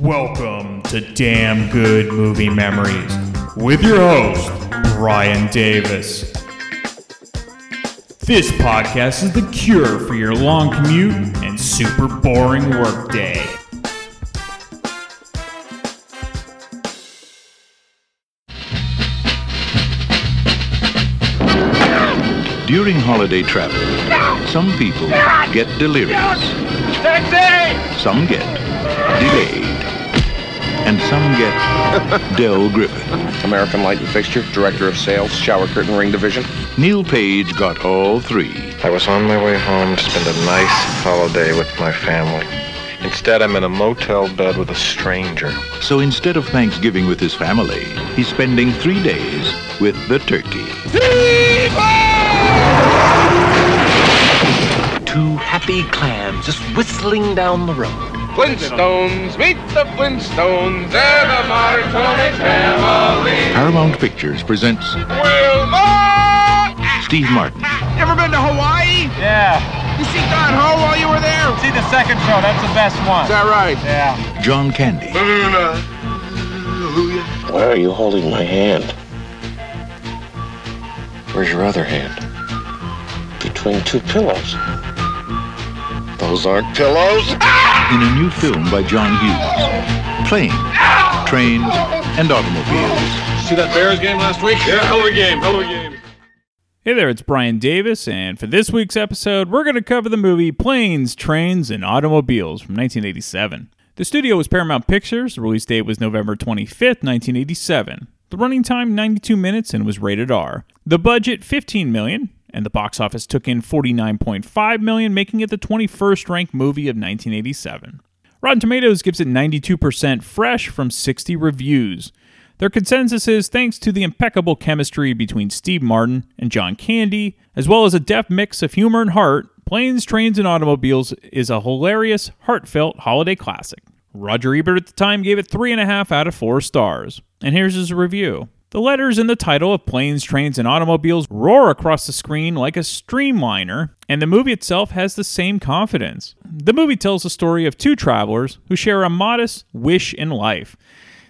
Welcome to Damn Good Movie Memories with your host, Brian Davis. This podcast is the cure for your long commute and super boring workday. During holiday travel, some people get delirious. Some get delayed. And some get Del Griffith. American Light and Fixture, Director of Sales, Shower Curtain Ring Division. Neil Page got all three. I was on my way home to spend a nice holiday with my family. Instead, I'm in a motel bed with a stranger. So instead of Thanksgiving with his family, he's spending three days with the turkey. Two happy clams just whistling down the road. Flintstones, meet the Flintstones, they're the modern Tony family. Paramount Pictures presents Wilma! Steve Martin, Ever been to Hawaii? Yeah. You see Don Ho while you were there? See the second show. That's the best one. Is that right? Yeah. John Candy, Why are you holding my hand? Where's your other hand? Between two pillows. Those aren't pillows. in a new film by John Hughes. Planes, trains, and automobiles. See that Bears game last week? Yeah, hell of a game, hell of a game. Hey there, it's Brian Davis, and for this week's episode, we're going to cover the movie Planes, Trains, and Automobiles from 1987. The studio was Paramount Pictures, the release date was November 25th, 1987. The running time 92 minutes and was rated R. The budget 15 million, and the box office took in 49.5 million, making it the 21st ranked movie of 1987. Rotten Tomatoes gives it 92% fresh from 60 reviews. Their consensus is thanks to the impeccable chemistry between Steve Martin and John Candy, as well as a deft mix of humor and heart, Planes, Trains, and Automobiles is a hilarious, heartfelt holiday classic. Roger Ebert at the time gave it 3.5 out of 4 stars. And here's his review. The letters in the title of Planes, Trains, and Automobiles roar across the screen like a streamliner, and the movie itself has the same confidence. The movie tells the story of two travelers who share a modest wish in life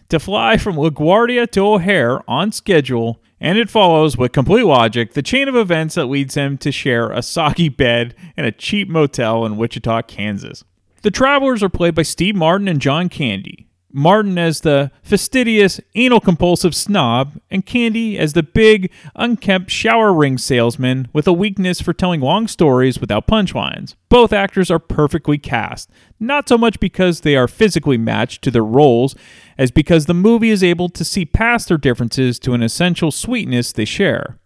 to fly from LaGuardia to O'Hare on schedule, and it follows with complete logic the chain of events that leads them to share a soggy bed in a cheap motel in Wichita, Kansas. The travelers are played by Steve Martin and John Candy. Martin as the fastidious, anal compulsive snob, and Candy as the big, unkempt shower ring salesman with a weakness for telling long stories without punchlines. Both actors are perfectly cast, not so much because they are physically matched to their roles, as because the movie is able to see past their differences to an essential sweetness they share.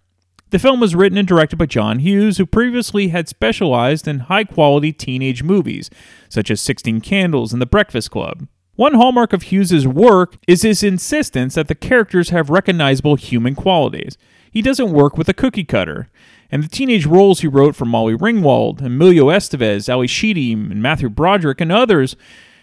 The film was written and directed by John Hughes, who previously had specialized in high quality teenage movies, such as 16 Candles and The Breakfast Club. One hallmark of Hughes's work is his insistence that the characters have recognizable human qualities. He doesn't work with a cookie cutter. And the teenage roles he wrote for Molly Ringwald, Emilio Estevez, Ally Sheedy, and Matthew Broderick, and others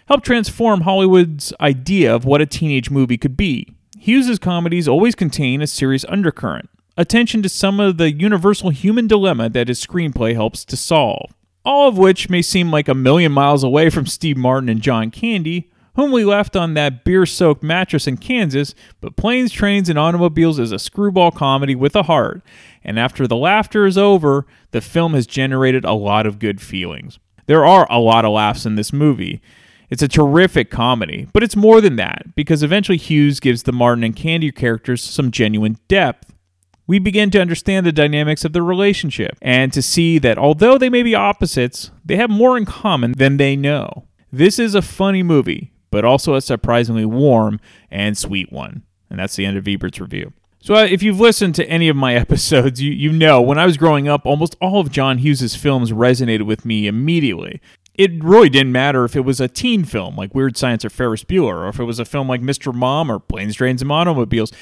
helped transform Hollywood's idea of what a teenage movie could be. Hughes's comedies always contain a serious undercurrent, attention to some of the universal human dilemma that his screenplay helps to solve. All of which may seem like a million miles away from Steve Martin and John Candy, whom we left on that beer soaked mattress in Kansas, but Planes, Trains, and Automobiles is a screwball comedy with a heart, and after the laughter is over, the film has generated a lot of good feelings. There are a lot of laughs in this movie. It's a terrific comedy, but it's more than that, because eventually Hughes gives the Martin and Candy characters some genuine depth. We begin to understand the dynamics of their relationship, and to see that although they may be opposites, they have more in common than they know. This is a funny movie, but also a surprisingly warm and sweet one. And that's the end of Ebert's review. So, uh, if you've listened to any of my episodes, you, you know when I was growing up, almost all of John Hughes' films resonated with me immediately. It really didn't matter if it was a teen film like Weird Science or Ferris Bueller, or if it was a film like Mr. Mom or Planes, Trains, and Automobiles.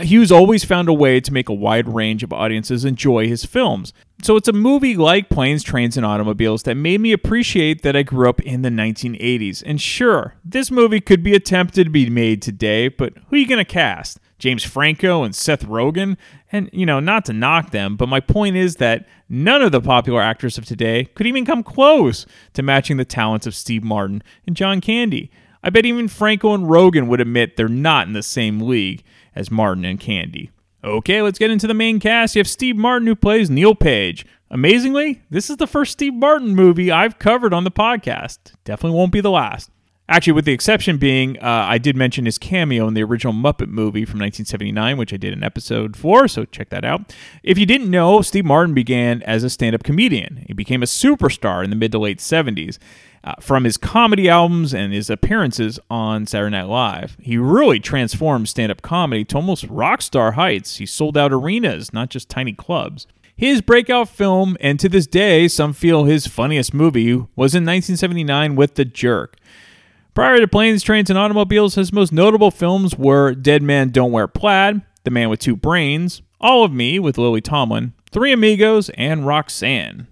Hughes always found a way to make a wide range of audiences enjoy his films. So it's a movie like Planes, Trains, and Automobiles that made me appreciate that I grew up in the 1980s. And sure, this movie could be attempted to be made today, but who are you going to cast? James Franco and Seth Rogen? And, you know, not to knock them, but my point is that none of the popular actors of today could even come close to matching the talents of Steve Martin and John Candy. I bet even Franco and Rogen would admit they're not in the same league as Martin and Candy. Okay, let's get into the main cast. You have Steve Martin who plays Neil Page. Amazingly, this is the first Steve Martin movie I've covered on the podcast. Definitely won't be the last. Actually, with the exception being, uh, I did mention his cameo in the original Muppet movie from 1979, which I did an episode for, so check that out. If you didn't know, Steve Martin began as a stand up comedian. He became a superstar in the mid to late 70s. Uh, from his comedy albums and his appearances on Saturday Night Live, he really transformed stand up comedy to almost rock star heights. He sold out arenas, not just tiny clubs. His breakout film, and to this day, some feel his funniest movie, was in 1979 with The Jerk. Prior to Planes, Trains, and Automobiles, his most notable films were Dead Man Don't Wear Plaid, The Man with Two Brains, All of Me with Lily Tomlin, Three Amigos, and Roxanne.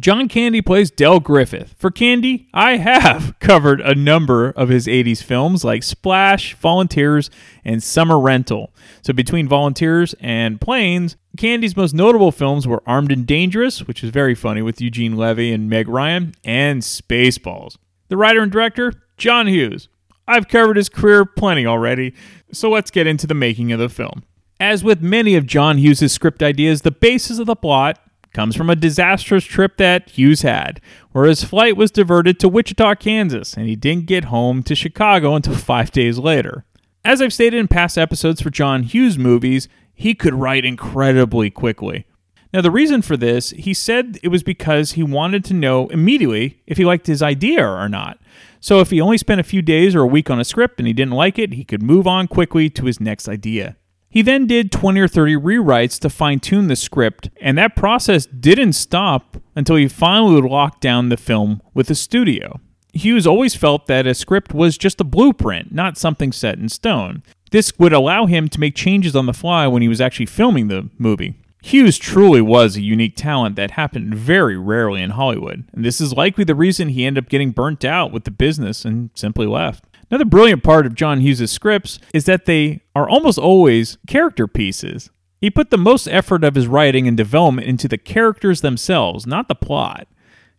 John Candy plays Del Griffith. For Candy, I have covered a number of his 80s films like Splash, Volunteers, and Summer Rental. So between Volunteers and Planes, Candy's most notable films were Armed and Dangerous, which is very funny with Eugene Levy and Meg Ryan, and Spaceballs. The writer and director, John Hughes. I've covered his career plenty already, so let's get into the making of the film. As with many of John Hughes' script ideas, the basis of the plot comes from a disastrous trip that Hughes had, where his flight was diverted to Wichita, Kansas, and he didn't get home to Chicago until five days later. As I've stated in past episodes for John Hughes movies, he could write incredibly quickly. Now, the reason for this, he said it was because he wanted to know immediately if he liked his idea or not. So, if he only spent a few days or a week on a script and he didn't like it, he could move on quickly to his next idea. He then did 20 or 30 rewrites to fine tune the script, and that process didn't stop until he finally locked down the film with the studio. Hughes always felt that a script was just a blueprint, not something set in stone. This would allow him to make changes on the fly when he was actually filming the movie. Hughes truly was a unique talent that happened very rarely in Hollywood, and this is likely the reason he ended up getting burnt out with the business and simply left. Another brilliant part of John Hughes' scripts is that they are almost always character pieces. He put the most effort of his writing and development into the characters themselves, not the plot.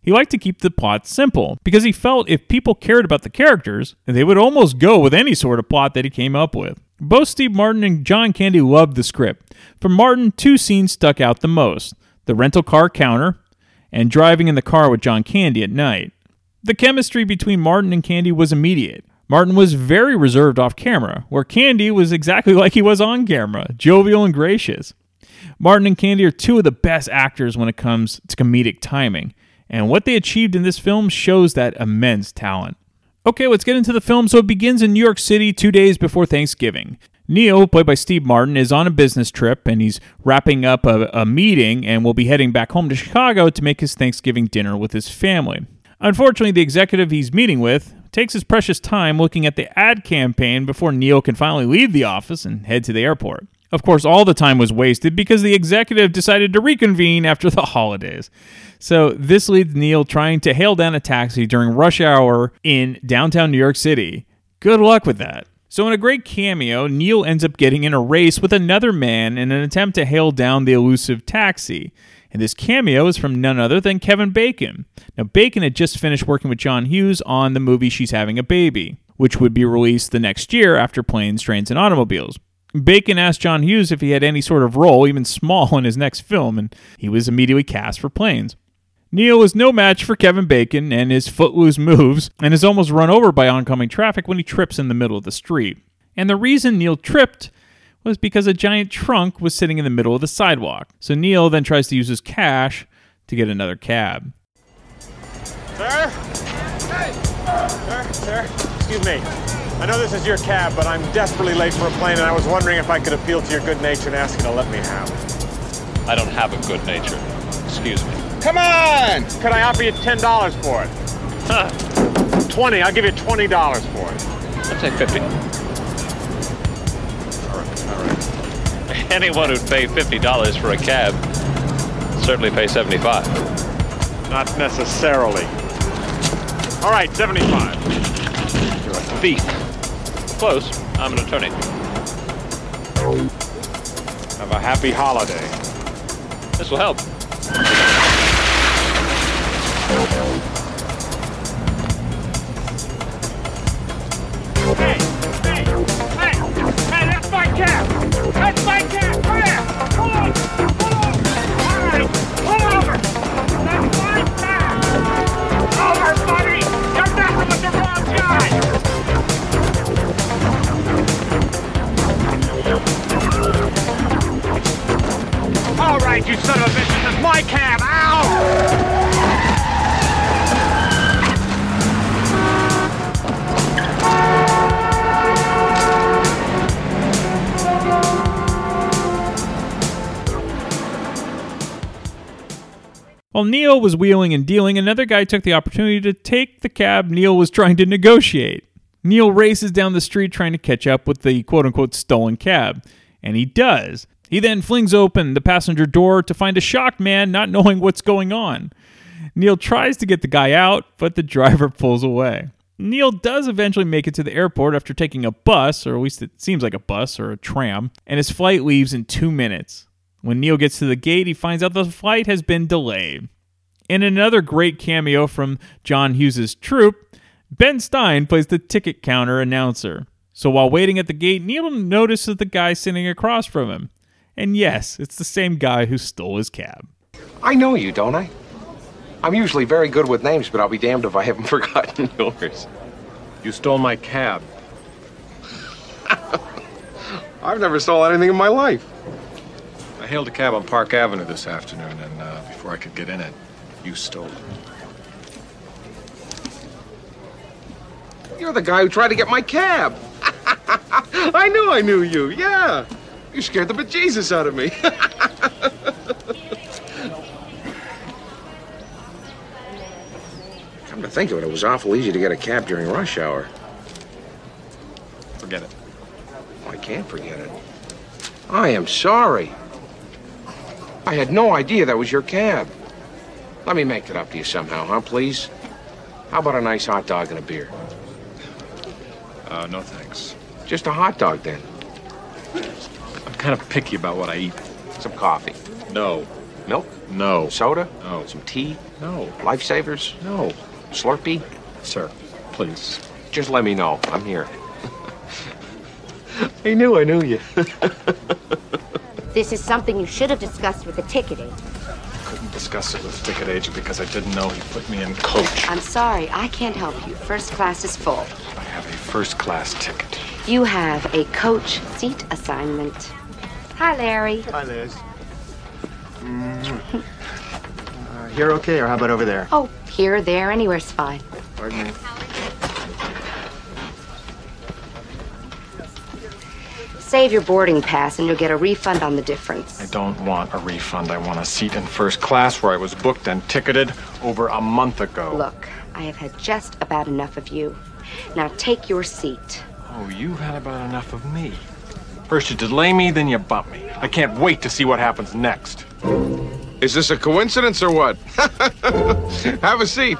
He liked to keep the plot simple because he felt if people cared about the characters, they would almost go with any sort of plot that he came up with. Both Steve Martin and John Candy loved the script. For Martin, two scenes stuck out the most the rental car counter and driving in the car with John Candy at night. The chemistry between Martin and Candy was immediate. Martin was very reserved off camera, where Candy was exactly like he was on camera, jovial and gracious. Martin and Candy are two of the best actors when it comes to comedic timing, and what they achieved in this film shows that immense talent. Okay, let's get into the film. So it begins in New York City two days before Thanksgiving. Neil, played by Steve Martin, is on a business trip and he's wrapping up a, a, meeting and will be heading back home to Chicago to make his Thanksgiving dinner with his family. Unfortunately, the executive he's meeting with takes his precious time looking at the ad campaign before Neil can finally leave the office and head to the airport. Of course, all the time was wasted because the executive decided to reconvene after the holidays. So this leads Neil trying to hail down a taxi during rush hour in downtown New York City. Good luck with that. So, in a great cameo, Neil ends up getting in a race with another man in an attempt to hail down the elusive taxi. And this cameo is from none other than Kevin Bacon. Now, Bacon had just finished working with John Hughes on the movie She's Having a Baby, which would be released the next year after Planes, Trains, and Automobiles. Bacon asked John Hughes if he had any sort of role, even small, in his next film, and he was immediately cast for Planes. Neil is no match for Kevin Bacon and his footloose moves, and is almost run over by oncoming traffic when he trips in the middle of the street. And the reason Neil tripped was because a giant trunk was sitting in the middle of the sidewalk. So Neil then tries to use his cash to get another cab. Sir? Hey! Sir, sir, excuse me. I know this is your cab, but I'm desperately late for a plane, and I was wondering if I could appeal to your good nature and ask you to let me have it. I don't have a good nature. Excuse me. Come on! Could I offer you $10 for it? Huh. 20 I'll give you $20 for it. I'll take 50 All right, all right. Anyone who'd pay $50 for a cab certainly pay 75 Not necessarily. All right, 75 You're a thief. Close. I'm an attorney. Have a happy holiday. This will help. right, you son of a bitch. This is my cab. Ow! While Neil was wheeling and dealing, another guy took the opportunity to take the cab Neil was trying to negotiate. Neil races down the street trying to catch up with the quote unquote stolen cab, and he does. He then flings open the passenger door to find a shocked man not knowing what's going on. Neil tries to get the guy out, but the driver pulls away. Neil does eventually make it to the airport after taking a bus, or at least it seems like a bus or a tram, and his flight leaves in two minutes. When Neil gets to the gate, he finds out the flight has been delayed. In another great cameo from John Hughes' troupe, Ben Stein plays the ticket counter announcer. So while waiting at the gate, Neil notices the guy sitting across from him. And yes, it's the same guy who stole his cab. I know you, don't I? I'm usually very good with names, but I'll be damned if I haven't forgotten yours. You stole my cab. I've never stolen anything in my life. I hailed a cab on Park Avenue this afternoon, and uh, before I could get in it, you stole it. You're the guy who tried to get my cab. I knew I knew you, yeah. You scared the bejesus out of me. Come to think of it, it was awful easy to get a cab during rush hour. Forget it. I can't forget it. I am sorry. I had no idea that was your cab. Let me make it up to you somehow, huh, please? How about a nice hot dog and a beer? Uh, no thanks. Just a hot dog, then. I'm kind of picky about what I eat. Some coffee. No. Milk? No. Soda? No. Some tea? No. Lifesavers? No. Slurpee? Sir, please. Just let me know. I'm here. I knew I knew you. This is something you should have discussed with the ticket agent. Couldn't discuss it with the ticket agent because I didn't know he put me in coach. I'm sorry, I can't help you. First class is full. I have a first class ticket. You have a coach seat assignment. Hi, Larry. Hi, Liz. Mm. Uh, here okay, or how about over there? Oh, here, there, anywhere's fine. Pardon me. Save your boarding pass and you'll get a refund on the difference. I don't want a refund. I want a seat in first class where I was booked and ticketed over a month ago. Look, I have had just about enough of you. Now take your seat. Oh, you've had about enough of me. First you delay me, then you bump me. I can't wait to see what happens next. Is this a coincidence or what? Have a seat.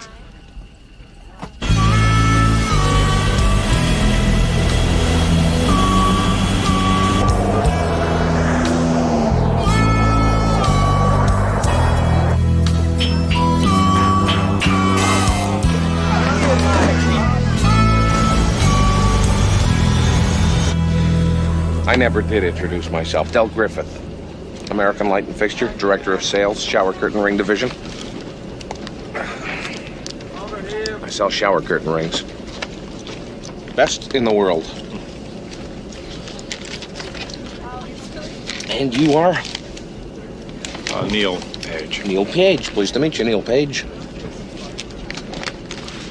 Never did introduce myself. Del Griffith. American Light and Fixture, Director of Sales, Shower Curtain Ring Division. I sell shower curtain rings. Best in the world. And you are? Uh, Neil Page. Neil Page. Pleased to meet you, Neil Page.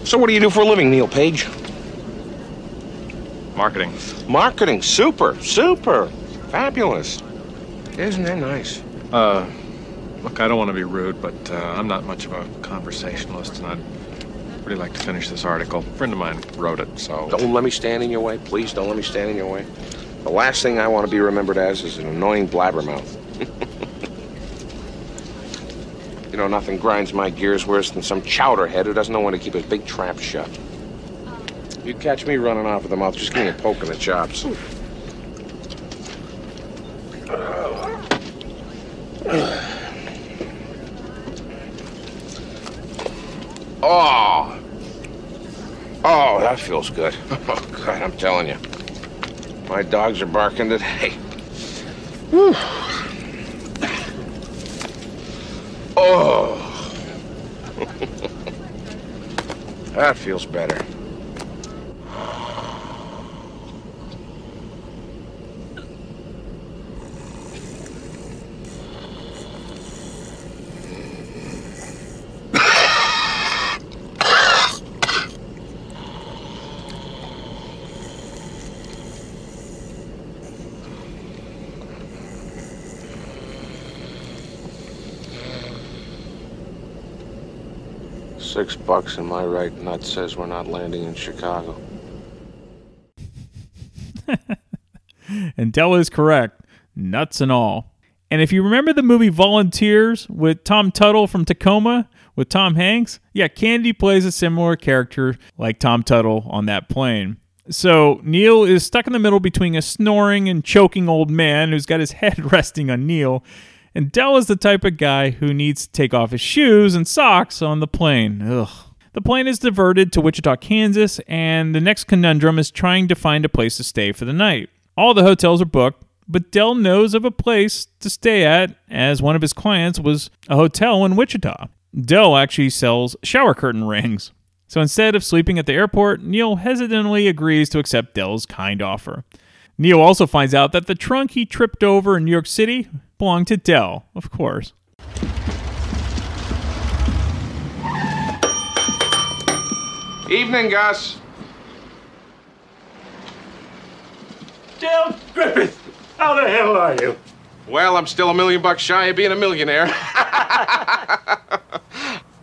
So, what do you do for a living, Neil Page? Marketing. Marketing. Super. Super. Fabulous. Isn't that nice? Uh, look, I don't want to be rude, but uh, I'm not much of a conversationalist, and I'd really like to finish this article. A friend of mine wrote it, so. Don't let me stand in your way. Please don't let me stand in your way. The last thing I want to be remembered as is an annoying blabbermouth. you know, nothing grinds my gears worse than some chowderhead who doesn't know when to keep his big trap shut. You catch me running off with the mouth, just give me a poke in the chops. Oh. Oh, that feels good. Oh, God, I'm telling you. My dogs are barking today. Whew. Oh. that feels better. Six bucks and my right nut says we're not landing in Chicago. and Del is correct, nuts and all. And if you remember the movie Volunteers with Tom Tuttle from Tacoma with Tom Hanks, yeah, Candy plays a similar character like Tom Tuttle on that plane. So Neil is stuck in the middle between a snoring and choking old man who's got his head resting on Neil. And Del is the type of guy who needs to take off his shoes and socks on the plane. Ugh. The plane is diverted to Wichita, Kansas, and the next conundrum is trying to find a place to stay for the night. All the hotels are booked, but Del knows of a place to stay at, as one of his clients was a hotel in Wichita. Del actually sells shower curtain rings. So instead of sleeping at the airport, Neil hesitantly agrees to accept Del's kind offer. Neil also finds out that the trunk he tripped over in New York City belonged to Del, of course. Evening, Gus. Del Griffith, how the hell are you? Well, I'm still a million bucks shy of being a millionaire.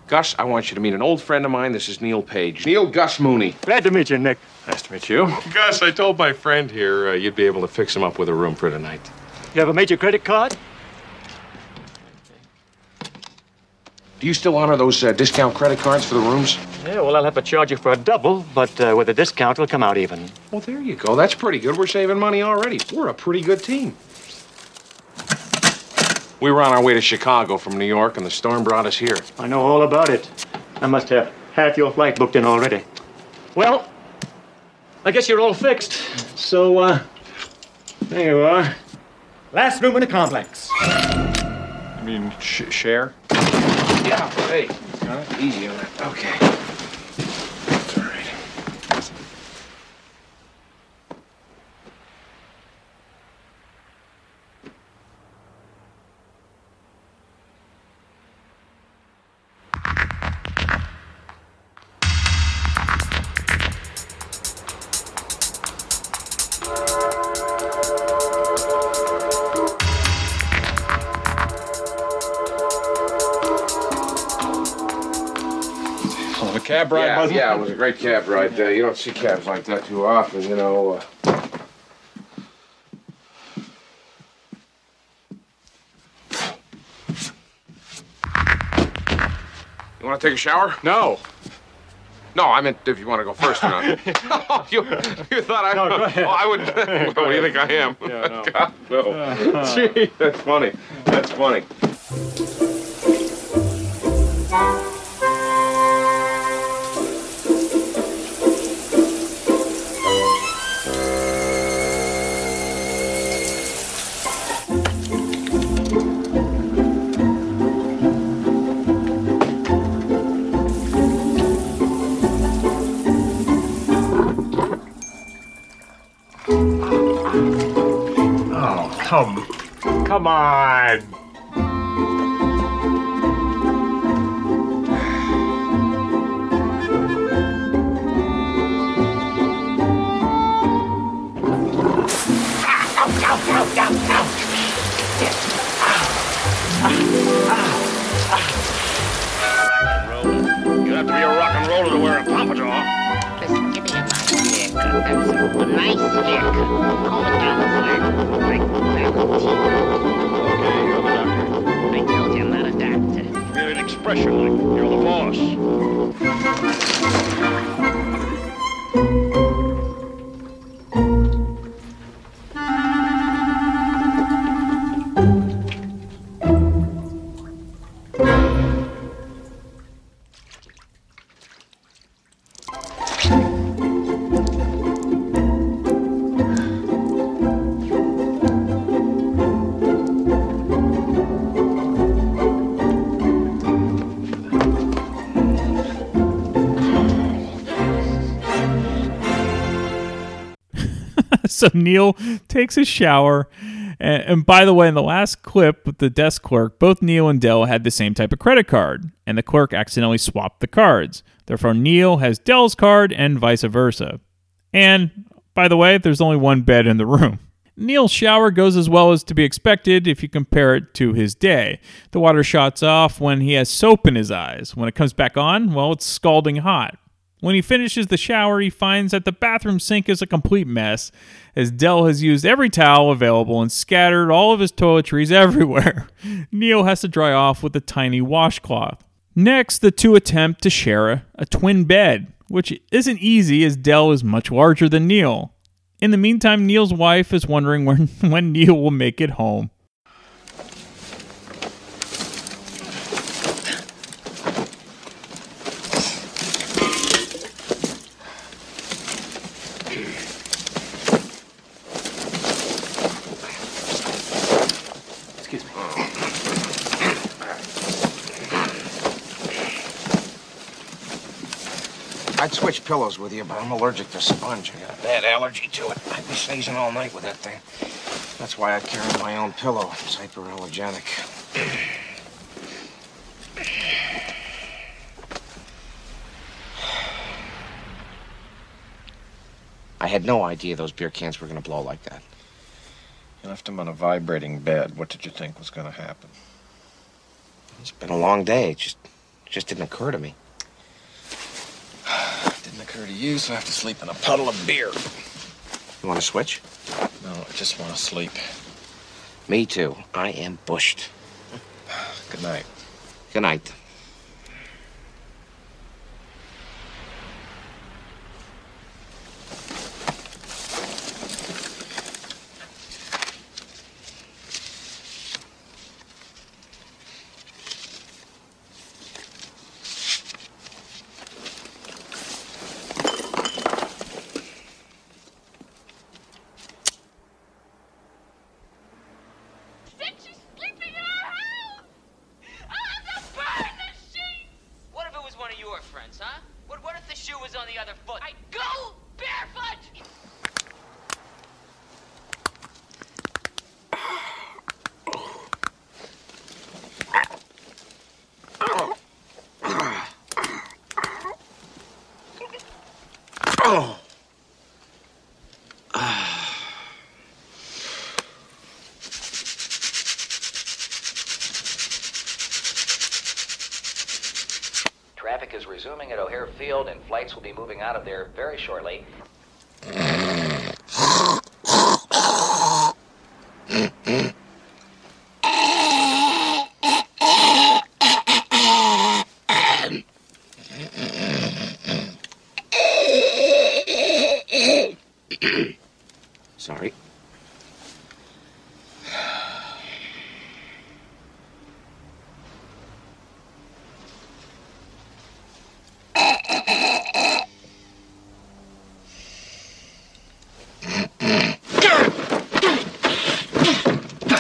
Gus, I want you to meet an old friend of mine. This is Neil Page. Neil Gus Mooney. Glad to meet you, Nick. Nice to meet you. Gus, I told my friend here uh, you'd be able to fix him up with a room for tonight. You have a major credit card? Do you still honor those uh, discount credit cards for the rooms? Yeah, well, I'll have to charge you for a double, but uh, with a discount, it'll come out even. Well, there you go. That's pretty good. We're saving money already. We're a pretty good team. We were on our way to Chicago from New York, and the storm brought us here. I know all about it. I must have half your flight booked in already. Well, I guess you're all fixed. So, uh, there you are. Last room in the complex. I mean, sh- share? Yeah, hey, easy on that. Okay. Cab ride, yeah, wasn't yeah, it was a great cab ride. Uh, you don't see cabs like that too often, you know. Uh, you want to take a shower? No. No, I meant if you want to go first or not. oh, you, you thought I? No, go ahead. Oh, I would. what do you think I am? Yeah, no. God, no. Gee, that's funny. That's funny. Come on. You have to be a rock and roller to wear a pompadour. Listen, give me a nice haircut. That's a nice haircut. Comb it down flat, like Valentine. Okay, you're the doctor. I told you I'm not a doctor. An expression like you're the boss. So Neil takes a shower. And, and by the way, in the last clip with the desk clerk, both Neil and Del had the same type of credit card, and the clerk accidentally swapped the cards. Therefore, Neil has Del's card and vice versa. And by the way, there's only one bed in the room. Neil's shower goes as well as to be expected if you compare it to his day. The water shots off when he has soap in his eyes. When it comes back on, well, it's scalding hot. When he finishes the shower, he finds that the bathroom sink is a complete mess, as Del has used every towel available and scattered all of his toiletries everywhere. Neil has to dry off with a tiny washcloth. Next, the two attempt to share a, a twin bed, which isn't easy as Del is much larger than Neil. In the meantime, Neil's wife is wondering when, when Neil will make it home. Excuse me. Pillows with you, but I'm allergic to sponge. I got a bad allergy to it. I'd be sneezing all night with that thing. That's why I carry my own pillow. It's hyperallergenic. I had no idea those beer cans were going to blow like that. You left them on a vibrating bed. What did you think was going to happen? It's been a long day. It just, just didn't occur to me. Didn't occur to you, so I have to sleep in a puddle of beer. You want to switch? No, I just want to sleep. Me too. I am bushed. Good night. Good night. What if it was one of your friends, huh? What, what if the shoe was on the other foot? I go barefoot! Oh. Traffic is resuming at O'Hare Field, and flights will be moving out of there very shortly. Sorry.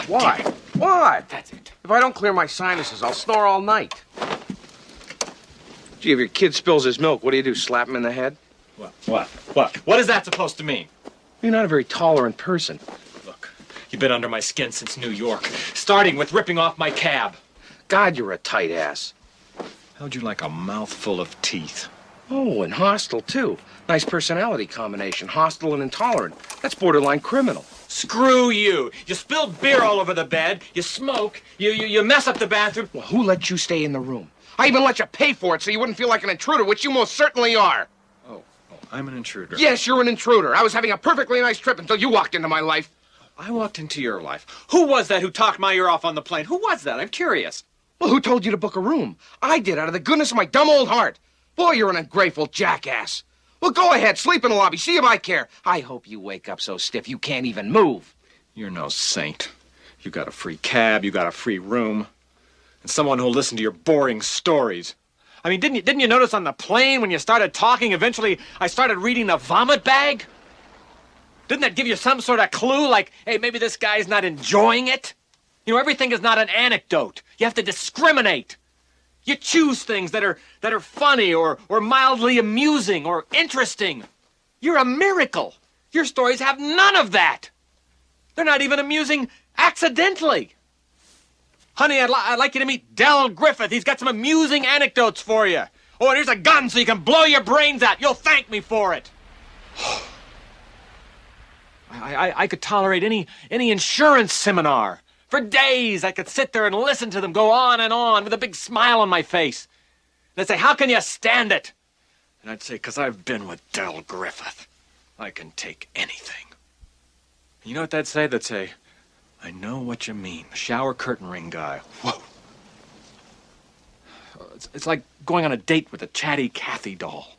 Why? What? That's it. If I don't clear my sinuses, I'll snore all night. Gee, if your kid spills his milk, what do you do? Slap him in the head? What? What? What? What is that supposed to mean? You're not a very tolerant person. Look, you've been under my skin since New York, starting with ripping off my cab. God, you're a tight ass. How'd you like a mouthful of teeth? Oh, and hostile, too. Nice personality combination. Hostile and intolerant. That's borderline criminal. Screw you! You spilled beer all over the bed. You smoke. You you, you mess up the bathroom. Well, who let you stay in the room? I even let you pay for it so you wouldn't feel like an intruder, which you most certainly are. Oh, oh, I'm an intruder. Yes, you're an intruder. I was having a perfectly nice trip until you walked into my life. I walked into your life. Who was that who talked my ear off on the plane? Who was that? I'm curious. Well, who told you to book a room? I did, out of the goodness of my dumb old heart. Boy, you're an ungrateful jackass. Well, go ahead, sleep in the lobby. See if I care. I hope you wake up so stiff you can't even move. You're no saint. You got a free cab, you got a free room, and someone who'll listen to your boring stories. I mean, didn't you didn't you notice on the plane when you started talking, eventually I started reading the vomit bag? Didn't that give you some sort of clue like, hey, maybe this guy's not enjoying it? You know, everything is not an anecdote. You have to discriminate. You choose things that are that are funny or or mildly amusing or interesting. You're a miracle. Your stories have none of that. They're not even amusing accidentally. Honey, I'd, li- I'd like you to meet Del Griffith. He's got some amusing anecdotes for you. Oh, and here's a gun so you can blow your brains out. You'll thank me for it. I, I, I could tolerate any, any insurance seminar. For days, I could sit there and listen to them go on and on with a big smile on my face. They'd say, How can you stand it? And I'd say, Because I've been with Del Griffith. I can take anything. And you know what they'd say? They'd say, I know what you mean. The shower curtain ring guy. Whoa. It's, it's like going on a date with a chatty Cathy doll.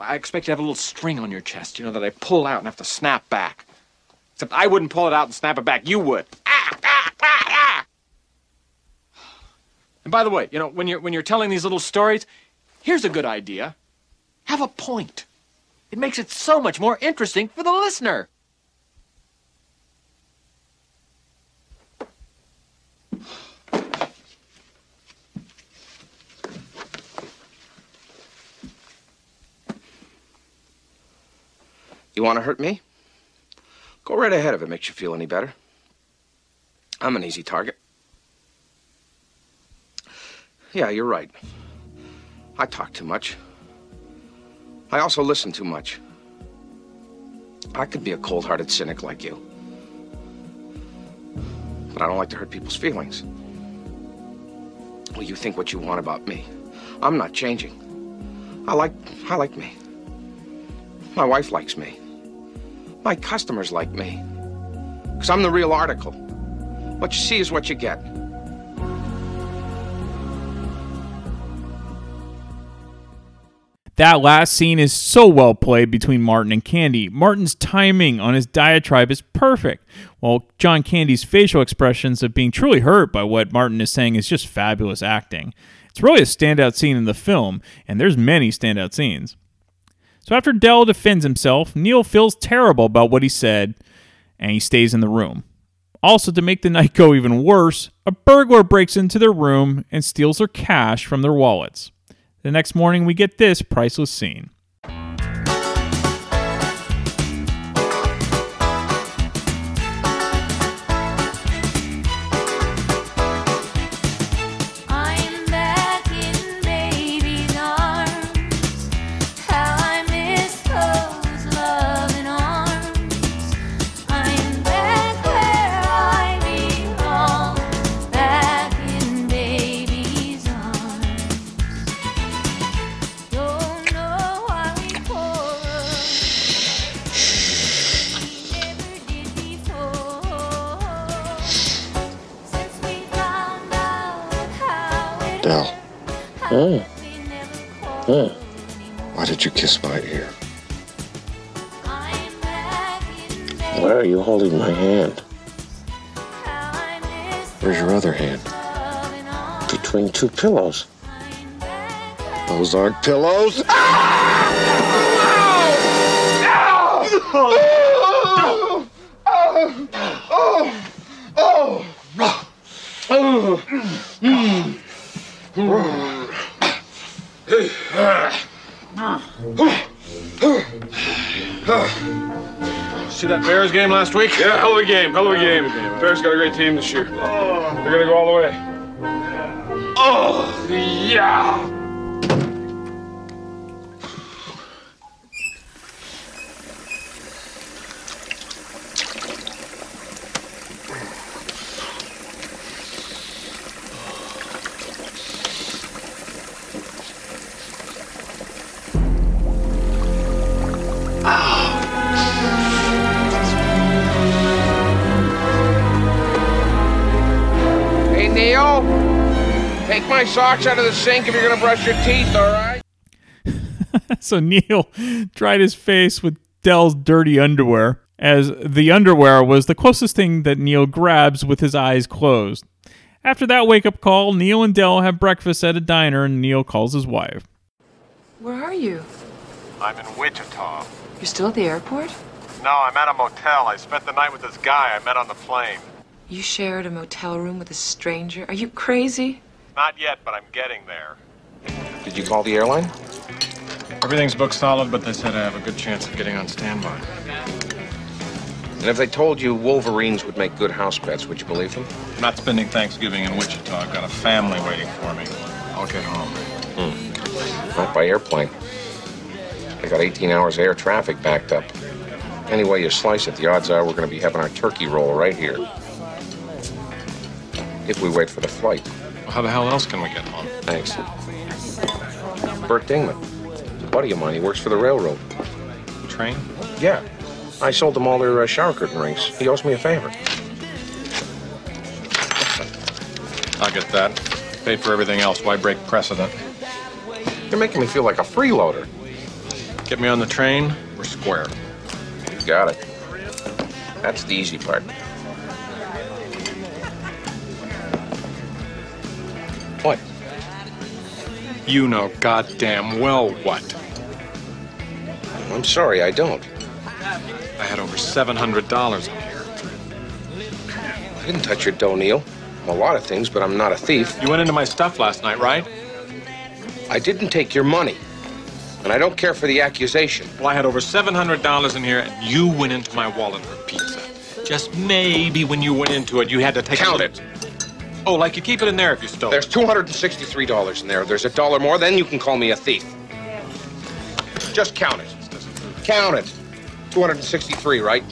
I expect you to have a little string on your chest, you know, that I pull out and have to snap back. Except I wouldn't pull it out and snap it back. You would. Ah, ah, ah. And by the way, you know, when you're when you're telling these little stories, here's a good idea. Have a point. It makes it so much more interesting for the listener. You want to hurt me? Go right ahead if it makes you feel any better. I'm an easy target. Yeah, you're right. I talk too much. I also listen too much. I could be a cold hearted cynic like you. But I don't like to hurt people's feelings. Well, you think what you want about me. I'm not changing. I like I like me. My wife likes me. My customers like me. Because I'm the real article. What you see is what you get. That last scene is so well played between Martin and Candy. Martin's timing on his diatribe is perfect, while John Candy's facial expressions of being truly hurt by what Martin is saying is just fabulous acting. It's really a standout scene in the film, and there's many standout scenes. So after Del defends himself, Neil feels terrible about what he said, and he stays in the room. Also, to make the night go even worse, a burglar breaks into their room and steals their cash from their wallets. The next morning, we get this priceless scene. You holding my hand? Where's your other hand? Between two pillows. Those aren't pillows. See that Bears game last week? Yeah, hell of a game, hell of a game. Bears got a great team this year. Oh. They're gonna go all the way. Oh, yeah. Socks out of the sink if you're gonna brush your teeth, all right? so Neil dried his face with Del's dirty underwear, as the underwear was the closest thing that Neil grabs with his eyes closed. After that wake up call, Neil and Del have breakfast at a diner, and Neil calls his wife. Where are you? I'm in Wichita. You're still at the airport? No, I'm at a motel. I spent the night with this guy I met on the plane. You shared a motel room with a stranger? Are you crazy? Not yet, but I'm getting there. Did you call the airline? Everything's booked solid, but they said I have a good chance of getting on standby. And if they told you Wolverines would make good house pets, would you believe them? Not spending Thanksgiving in Wichita. I've got a family waiting for me. I'll get home. Hmm. Not by airplane. They got 18 hours of air traffic backed up. Any way you slice it, the odds are we're going to be having our turkey roll right here. If we wait for the flight. How the hell else can we get home? Thanks. Bert Dingman. A buddy of mine. He works for the railroad. Train? Yeah. I sold them all their uh, shower curtain rings. He owes me a favor. I'll get that. Paid for everything else. Why break precedent? You're making me feel like a freeloader. Get me on the train. We're square. You got it. That's the easy part. What? You know goddamn well what. I'm sorry, I don't. I had over $700 in here. I didn't touch your dough, Neil. I'm a lot of things, but I'm not a thief. You went into my stuff last night, right? I didn't take your money. And I don't care for the accusation. Well, I had over $700 in here, and you went into my wallet for pizza. Just maybe when you went into it, you had to take Count a it. Oh, like you keep it in there if you stole There's $263 in there. If there's a dollar more, then you can call me a thief. Just count it. Count it. 263, right?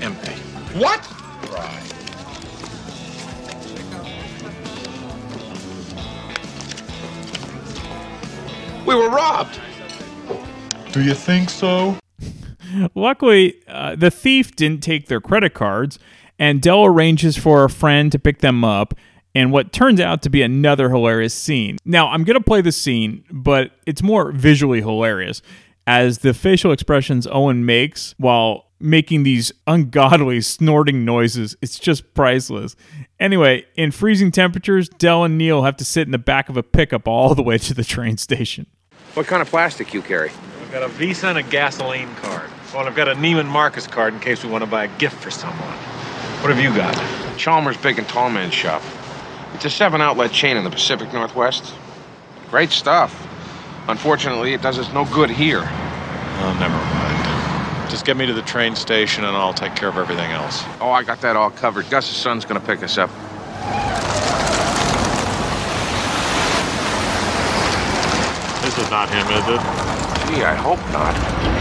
Empty. What? Right. We were robbed. Do you think so? Luckily, uh, the thief didn't take their credit cards, and Del arranges for a friend to pick them up in what turns out to be another hilarious scene. Now, I'm going to play the scene, but it's more visually hilarious as the facial expressions Owen makes while making these ungodly snorting noises. It's just priceless. Anyway, in freezing temperatures, Del and Neil have to sit in the back of a pickup all the way to the train station. What kind of plastic you carry? I've got a Visa and a gasoline card. Well, I've got a Neiman Marcus card in case we want to buy a gift for someone. What have you got? Chalmers Big and Tall Man Shop. It's a seven outlet chain in the Pacific Northwest. Great stuff. Unfortunately, it does us no good here. Oh, never mind. Just get me to the train station and I'll take care of everything else. Oh, I got that all covered. Gus's son's gonna pick us up. This is not him, is it? Gee, I hope not.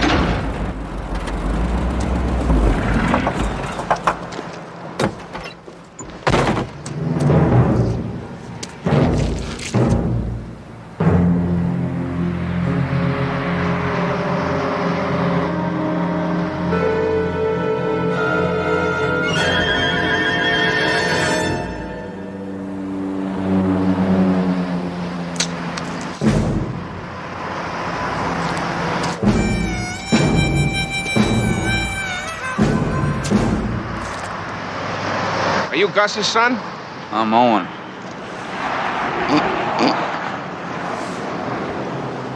Gus's son? I'm Owen.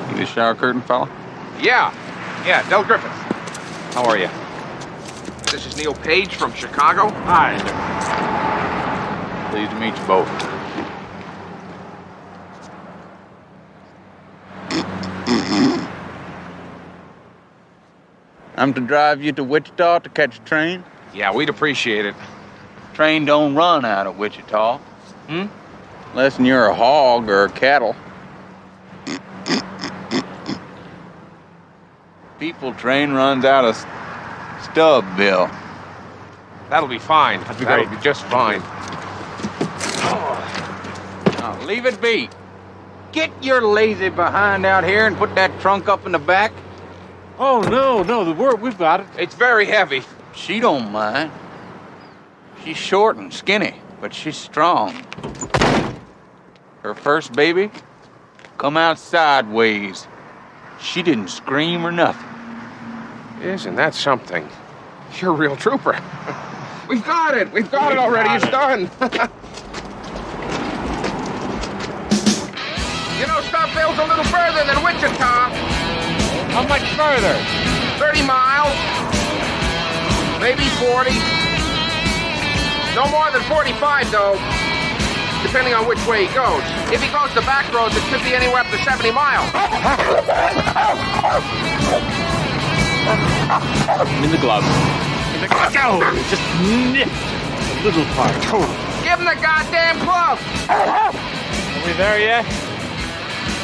You the shower curtain fella? Yeah. Yeah, Del Griffith. How are you? This is Neil Page from Chicago. Hi. Pleased to meet you both. I'm to drive you to Wichita to catch a train. Yeah, we'd appreciate it. Train don't run out of Wichita. Hmm? Unless you're a hog or a cattle. People train runs out of Stubbville. That'll be fine. That'd be That'll great. be just fine. Now, leave it be. Get your lazy behind out here and put that trunk up in the back. Oh, no, no, the word, we've got it. It's very heavy. She don't mind. She's short and skinny, but she's strong. Her first baby come out sideways. She didn't scream or nothing. Isn't that something? You're a real trooper. We've got it. We've got it already. It's done. you know, Stubbville's a little further than Wichita. How much further? 30 miles. Maybe 40. No more than 45, though. Depending on which way he goes. If he goes the back roads, it could be anywhere up to 70 miles. I'm in the glove. In the glove. Oh, just nipped a little part. Give him the goddamn glove. Are we there yet?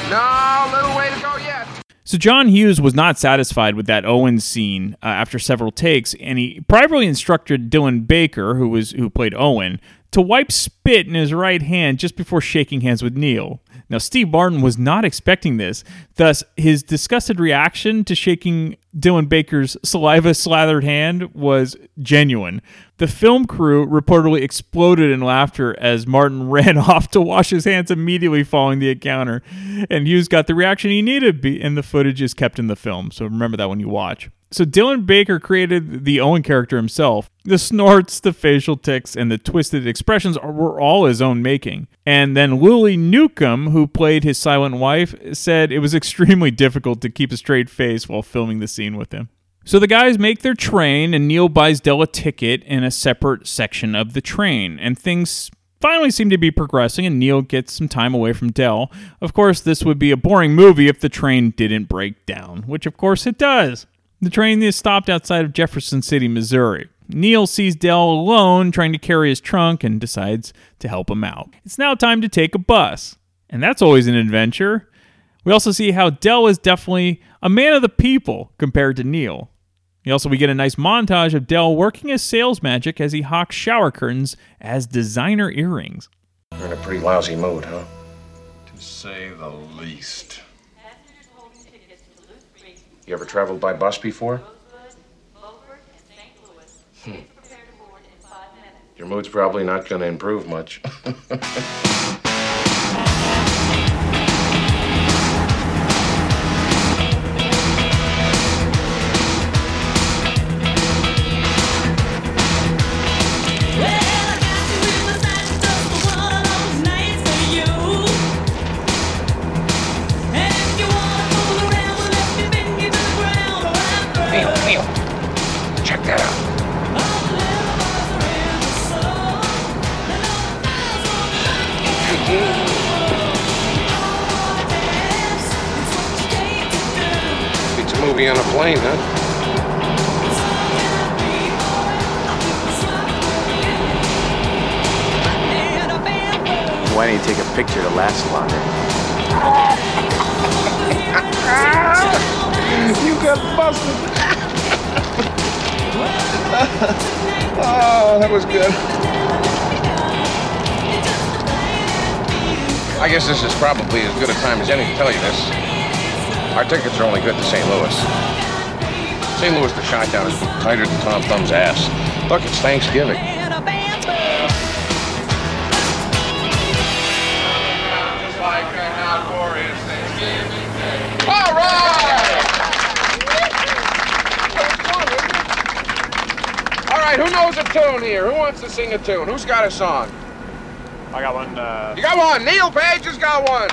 No, a little way to go yet. So John Hughes was not satisfied with that Owen scene uh, after several takes, and he privately instructed Dylan Baker, who was who played Owen, to wipe spit in his right hand just before shaking hands with Neil. Now Steve Martin was not expecting this, thus his disgusted reaction to shaking Dylan Baker's saliva slathered hand was genuine. The film crew reportedly exploded in laughter as Martin ran off to wash his hands immediately following the encounter, and Hughes got the reaction he needed, and the footage is kept in the film. So remember that when you watch. So Dylan Baker created the Owen character himself. The snorts, the facial tics, and the twisted expressions were all his own making. And then Lulie Newcomb, who played his silent wife, said it was extremely difficult to keep a straight face while filming the scene with him. So the guys make their train, and Neil buys Del a ticket in a separate section of the train, and things finally seem to be progressing, and Neil gets some time away from Del. Of course, this would be a boring movie if the train didn't break down, which of course it does. The train is stopped outside of Jefferson City, Missouri. Neil sees Del alone trying to carry his trunk and decides to help him out. It's now time to take a bus, and that's always an adventure. We also see how Del is definitely a man of the people compared to Neil. We also we get a nice montage of Del working his sales magic as he hawks shower curtains as designer earrings. You're in a pretty lousy mood, huh? To say the least. You ever traveled by bus before? Hmm. Your mood's probably not going to improve much. probably as good a time as any to tell you this. Our tickets are only good to St. Louis. St. Louis to Chi-Town is tighter than Tom Thumb's ass. Look, it's Thanksgiving. All right! All right, who knows a tune here? Who wants to sing a tune? Who's got a song? I got one. Uh, You got one. Neil Page has got one.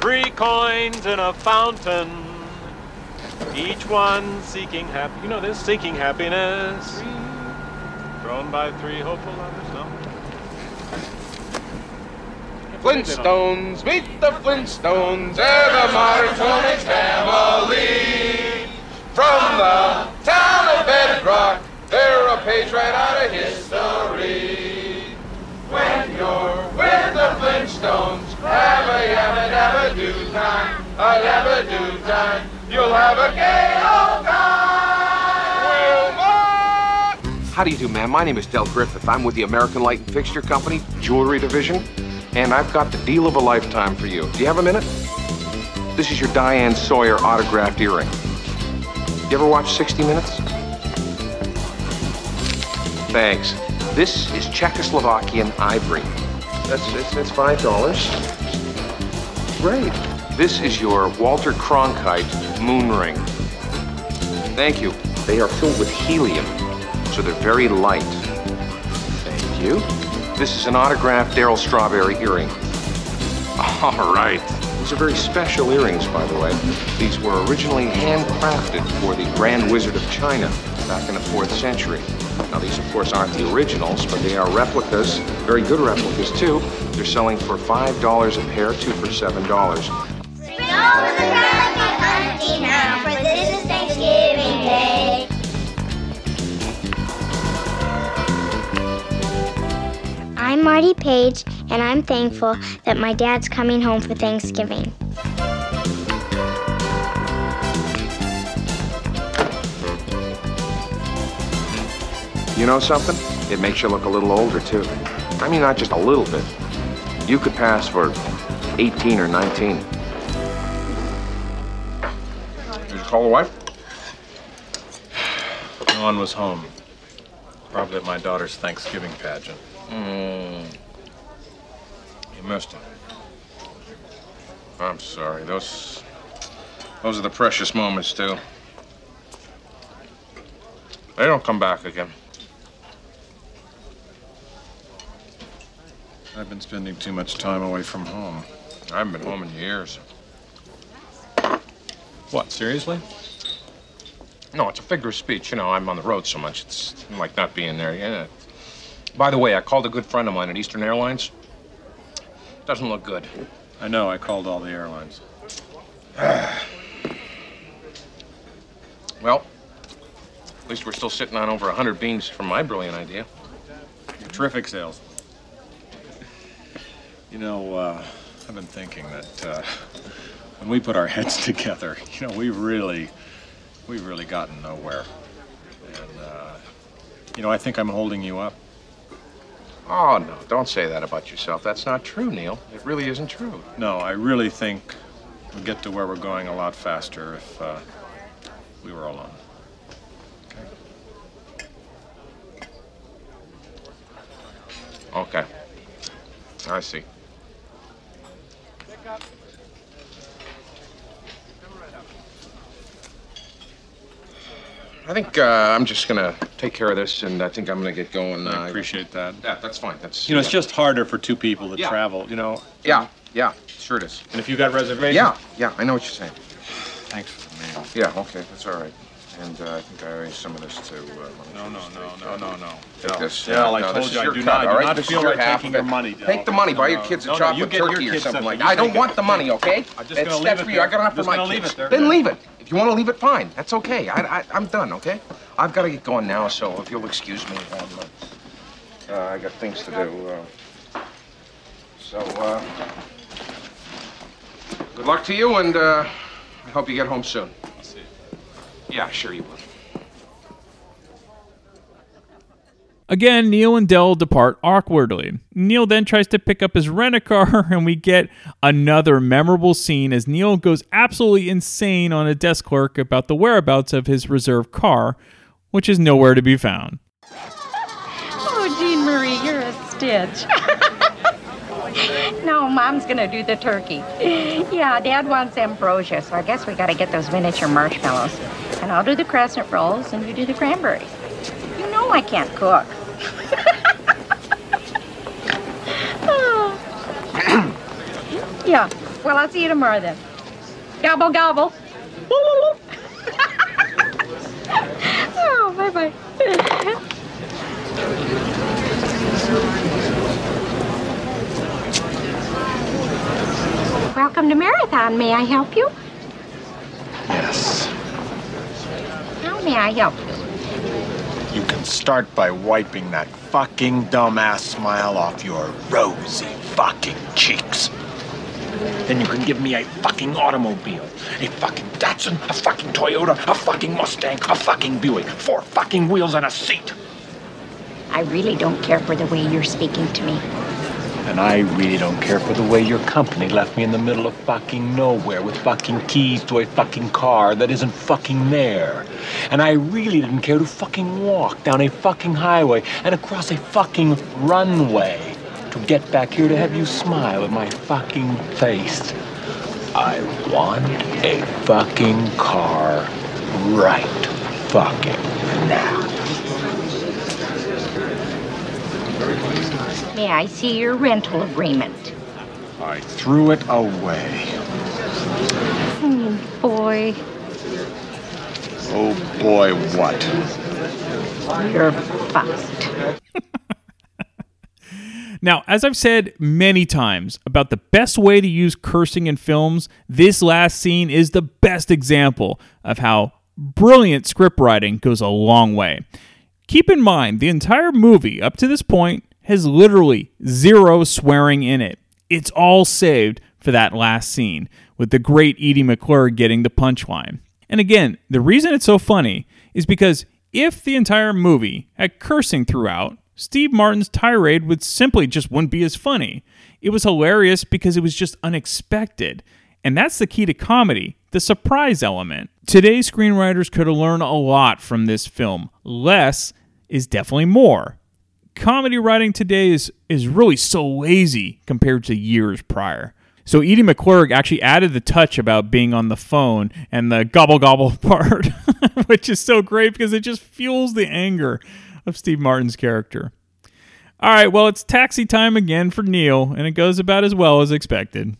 Three coins in a fountain, each one seeking happy. You know this, seeking happiness. Thrown by three hopeful lovers. No. Flintstones, meet the Flintstones. They're the modern Tony family. From the town of Bedrock, they're a page right out of history. With the Flintstones, have a yabba dabba do time, a yabba do time. You'll have a gay old time. Wilma! How do you do, man? My name is Del Griffith. I'm with the American Light and Fixture Company, Jewelry Division, and I've got the deal of a lifetime for you. Do you have a minute? This is your Diane Sawyer autographed earring. You ever watch 60 Minutes? Thanks. This is Czechoslovakian ivory. That's it's, it's five dollars. Great. This is your Walter Cronkite moon ring. Thank you. They are filled with helium, so they're very light. Thank you. This is an autographed Darryl Strawberry earring. All right. These are very special earrings, by the way. These were originally handcrafted for the Grand Wizard of China back in the 4th century. Now, these, of course, aren't the originals, but they are replicas, very good replicas, too. They're selling for $5 a pair, two for $7. Bring over the turkey hunting now, for this is Thanksgiving Day. I'm Marty Page, and I'm thankful that my dad's coming home for Thanksgiving. You know something? It makes you look a little older, too. I mean, not just a little bit. You could pass for 18 or 19. Did you call the wife? Dawn was home. Probably at my daughter's Thanksgiving pageant. Mm. You missed it. I'm sorry. Those, those are the precious moments, too. They don't come back again. I've been spending too much time away from home. I haven't been home in years. What, seriously? No, it's a figure of speech. You know, I'm on the road so much. It's like not being there. Yeah. By the way, I called a good friend of mine at Eastern Airlines. Doesn't look good. I know, I called all the airlines. well, at least we're still sitting on over 100 beans from my brilliant idea. Terrific sales. You know, uh, I've been thinking that uh, when we put our heads together, you know, we've really, we've really gotten nowhere. And, uh, you know, I think I'm holding you up. Oh, no, don't say that about yourself. That's not true, Neil. It really isn't true. No, I really think we'd get to where we're going a lot faster if uh, we were alone. Okay. Okay. I see. I think uh, I'm just gonna take care of this, and I think I'm gonna get going. I Uh, appreciate that. yeah, that's fine. That's You know, it's yeah. just harder for two people to Yeah. travel, you know? Yeah, yeah, sure it is. And if you got reservations? Yeah, yeah, I know what you're saying. Thanks for the mail. Yeah, okay, that's all right. And uh, I think I arranged some of this too. Uh, no, no, no, no, no, no. Take this. Del, I no, told this is you I your do cut, not- all do right? not This is feel your like half taking of your it. money, Del. Take the money. Buy your no. kids a No, no, chocolate you get your turkey or kids something something. like You that. I don't take it. want the money, okay? I'm just It's- gonna leave that's it for you. I got enough for just my gonna leave kids. it there. Then leave it. You want to leave it, fine. That's okay. I, I'm done, okay? I've got to get going now, so if you'll excuse me, um, uh, I got things to do. Uh, so, uh, good luck to you, and uh, I hope you get home soon. I'll see you. Yeah, sure you will. Again, Neil and Dell depart awkwardly. Neil then tries to pick up his rent a car, and we get another memorable scene as Neil goes absolutely insane on a desk clerk about the whereabouts of his reserved car, which is nowhere to be found. Oh, Jean Marie, you're a stitch. no, Mom's gonna do the turkey. Yeah, Dad wants ambrosia, so I guess we gotta get those miniature marshmallows. And I'll do the crescent rolls, and you do the cranberries. You know I can't cook. Oh. yeah, well, I'll see you tomorrow then. Gobble, gobble. oh, bye bye. Welcome to Marathon. May I help you? Yes. How may I help you? Start by wiping that fucking dumbass smile off your rosy fucking cheeks. Then you can give me a fucking automobile. A fucking Datsun, a fucking Toyota, a fucking Mustang, a fucking Buick. Four fucking wheels and a seat. I really don't care for the way you're speaking to me. And I really don't care for the way your company left me in the middle of fucking nowhere with fucking keys to a fucking car that isn't fucking there. And I really didn't care to fucking walk down a fucking highway and across a fucking runway to get back here to have you smile at my fucking face. I want a fucking car right fucking now. May I see your rental agreement? I threw it away. Hmm, boy, Oh boy, what? you're fussed. Now, as I've said many times about the best way to use cursing in films, this last scene is the best example of how brilliant script writing goes a long way. Keep in mind, the entire movie up to this point has literally zero swearing in it. It's all saved for that last scene, with the great Edie McClurg getting the punchline. And again, the reason it's so funny is because If the entire movie had cursing throughout, Steve Martin's tirade would simply just wouldn't be as funny. It was hilarious because it was just unexpected. And that's the key to comedy the surprise element. Today's screenwriters could learn a lot from this film. Less is definitely more. Comedy writing today is, is really so lazy compared to years prior. So Edie McClurg actually added the touch about being on the phone and the gobble gobble part, which is so great because it just fuels the anger of Steve Martin's character. All right, well, it's taxi time again for Neil, and it goes about as well as expected.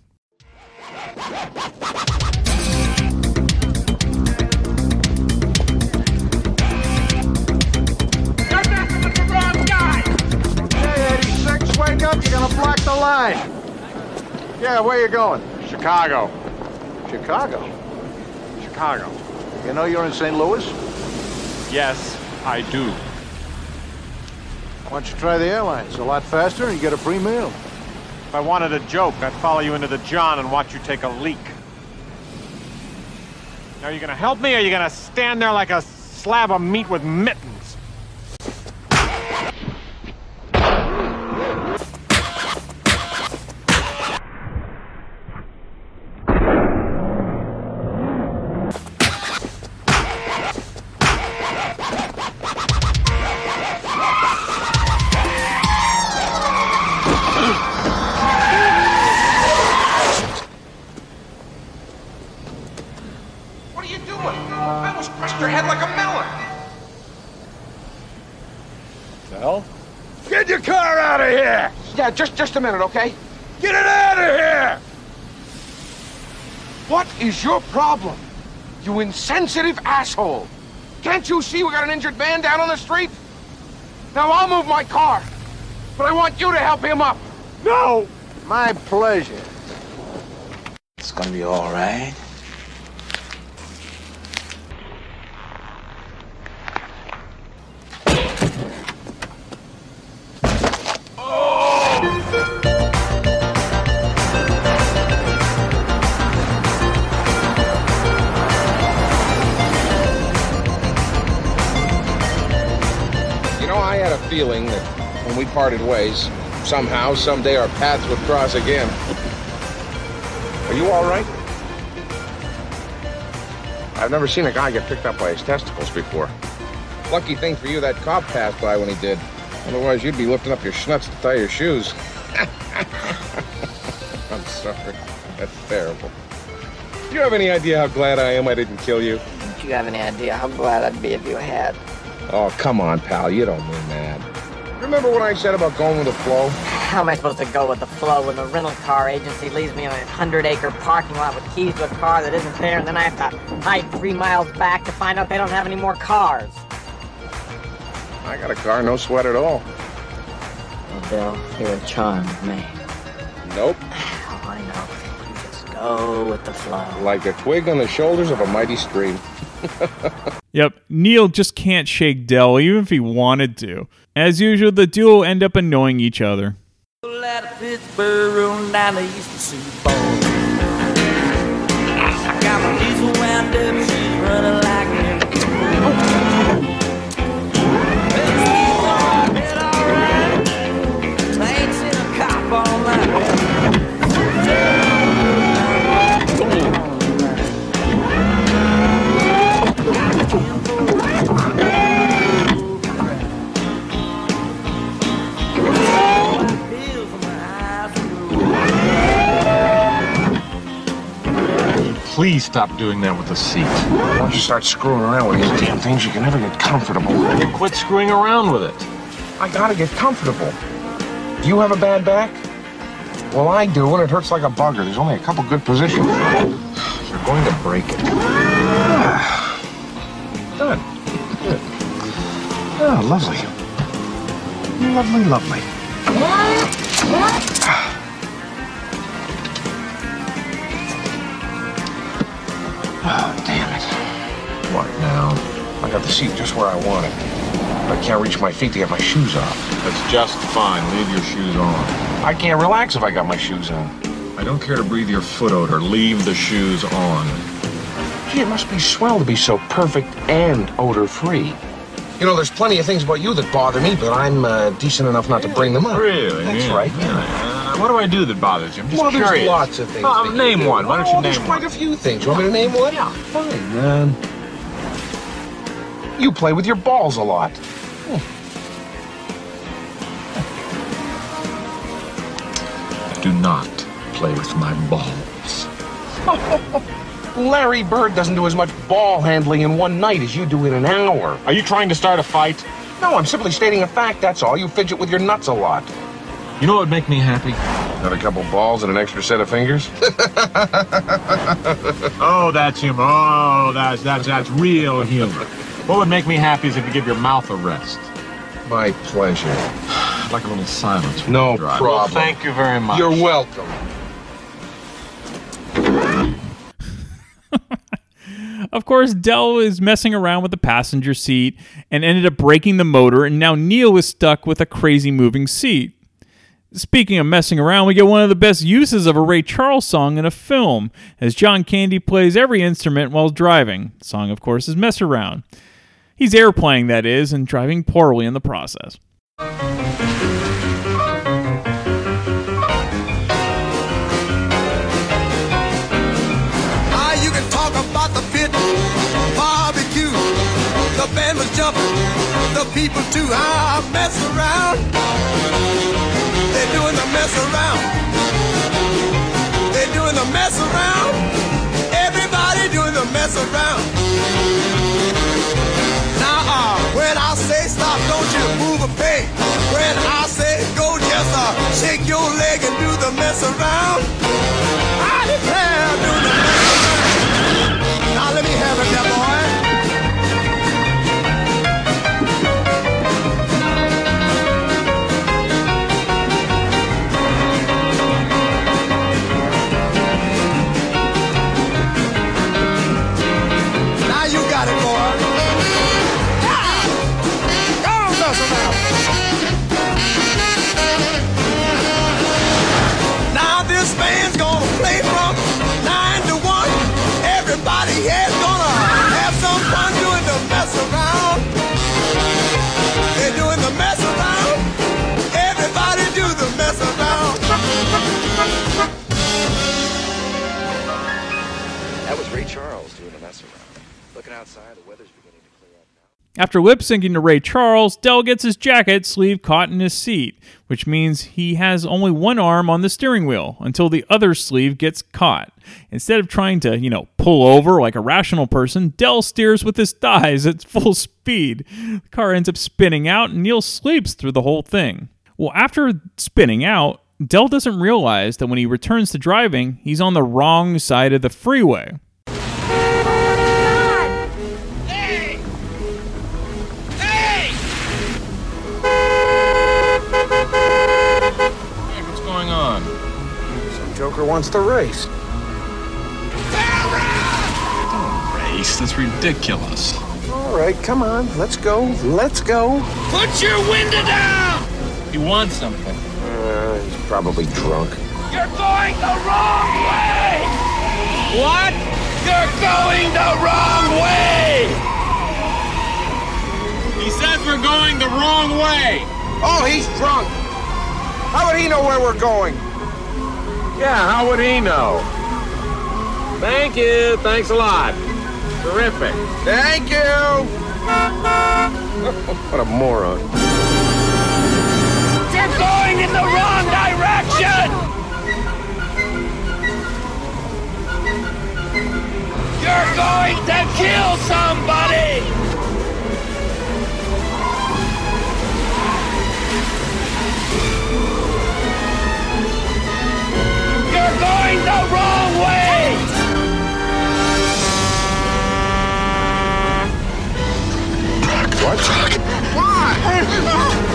Yeah, where you going? Chicago. Chicago? Chicago. You know you're in St. Louis? Yes, I do. Why don't you try the airline? It's a lot faster and you get a free meal. If I wanted a joke, I'd follow you into the John and watch you take a leak. Now, are you gonna help me, or are you gonna stand there like a slab of meat with mittens? Minute, okay? Get it out of here! What is your problem? You insensitive asshole! Can't you see we got an injured man down on the street? Now I'll move my car, but I want you to help him up. No! My pleasure. It's gonna be all right. Feeling that when we parted ways, somehow, someday our paths would cross again. Are you all right? I've never seen a guy get picked up by his testicles before. Lucky thing for you, that cop passed by when he did. Otherwise, you'd be lifting up your schnuts to tie your shoes. I'm sorry. That's terrible. Do you have any idea how glad I am I didn't kill you? Do you have any idea how glad I'd be if you had? Oh, come on, pal. You don't mean that. Remember what I said about going with the flow? How am I supposed to go with the flow when the rental car agency leaves me in a hundred acre parking lot with keys to a car that isn't there, and then I have to hike three miles back to find out they don't have any more cars? I got a car, no sweat at all. Well, Bill, you're a charm with me. Nope. Oh, I know. You just go with the flow. Like a twig on the shoulders of a mighty stream. Yep, Neil just can't shake Del, even if he wanted to. As usual, the duo end up annoying each other. Please stop doing that with the seat. Once you start screwing around with these damn things, you can never get comfortable. You quit screwing around with it. I gotta get comfortable. Do you have a bad back? Well, I do, and it hurts like a bugger. There's only a couple good positions. You're going to break it. Done. Good. Oh, lovely. Lovely, lovely. Oh, damn it. What now? I got the seat just where I want it. But I can't reach my feet to get my shoes off. That's just fine. Leave your shoes on. I can't relax if I got my shoes on. I don't care to breathe your foot odor. Leave the shoes on. Gee, it must be swell to be so perfect and odor free. You know, there's plenty of things about you that bother me, but I'm uh, decent enough not to bring them up. Really? That's Yeah. right. Uh, what do I do that bothers you? I'm just well, there's lots of things. Uh, you name do. one. Why don't you Oh, name there's one? quite a few things. You want me to name one? Yeah. Fine, man. You play with your balls a lot. Hmm. I do not play with my balls. Larry Bird doesn't do as much ball handling in one night as you do in an hour. Are you trying to start a fight? No, I'm simply stating a fact, that's all. You fidget with your nuts a lot. You know what would make me happy? Got a couple balls and an extra set of fingers? Oh, that's humor. Oh, that's that's that's real humor. What would make me happy is if you give your mouth a rest. My pleasure. I'd like a little silence. No problem. Well, thank you very much. You're welcome. Of course, Del is messing around with the passenger seat and ended up breaking the motor, and now Neil is stuck with a crazy moving seat. Speaking of messing around, we get one of the best uses of a Ray Charles song in a film, as John Candy plays every instrument while driving. The song, of course, is Mess Around. He's airplaying, that is, and driving poorly in the process. Ah, the band was jumping, the people too. Ah, mess around. Mess around. They're doing the mess around. Everybody doing the mess around. Now, uh, when I say stop, don't you move a peg. When I say go, just uh, shake your leg and do the mess around. I declare, do the mess Looking outside, the weather's beginning to clear up. After lip syncing to Ray Charles, Del gets his jacket sleeve caught in his seat, which means he has only one arm on the steering wheel until the other sleeve gets caught. Instead of trying to, you know, pull over like a rational person, Del steers with his thighs at full speed. The car ends up spinning out, and Neil sleeps through the whole thing. Well, after spinning out, Del doesn't realize that when he returns to driving, he's on the wrong side of the freeway. Wants to race. Race? That's ridiculous. All right, come on. Let's go. Let's go. Put your window down. He wants something. Uh, he's probably drunk. You're going the wrong way. What? You're going the wrong way. He says we're going the wrong way. Oh, he's drunk. How would he know where we're going? Yeah, how would he know? Thank you. Thanks a lot. Terrific. Thank you. what a moron. You're going in the wrong direction. You're going to kill somebody. You're going the wrong way. What? Uh,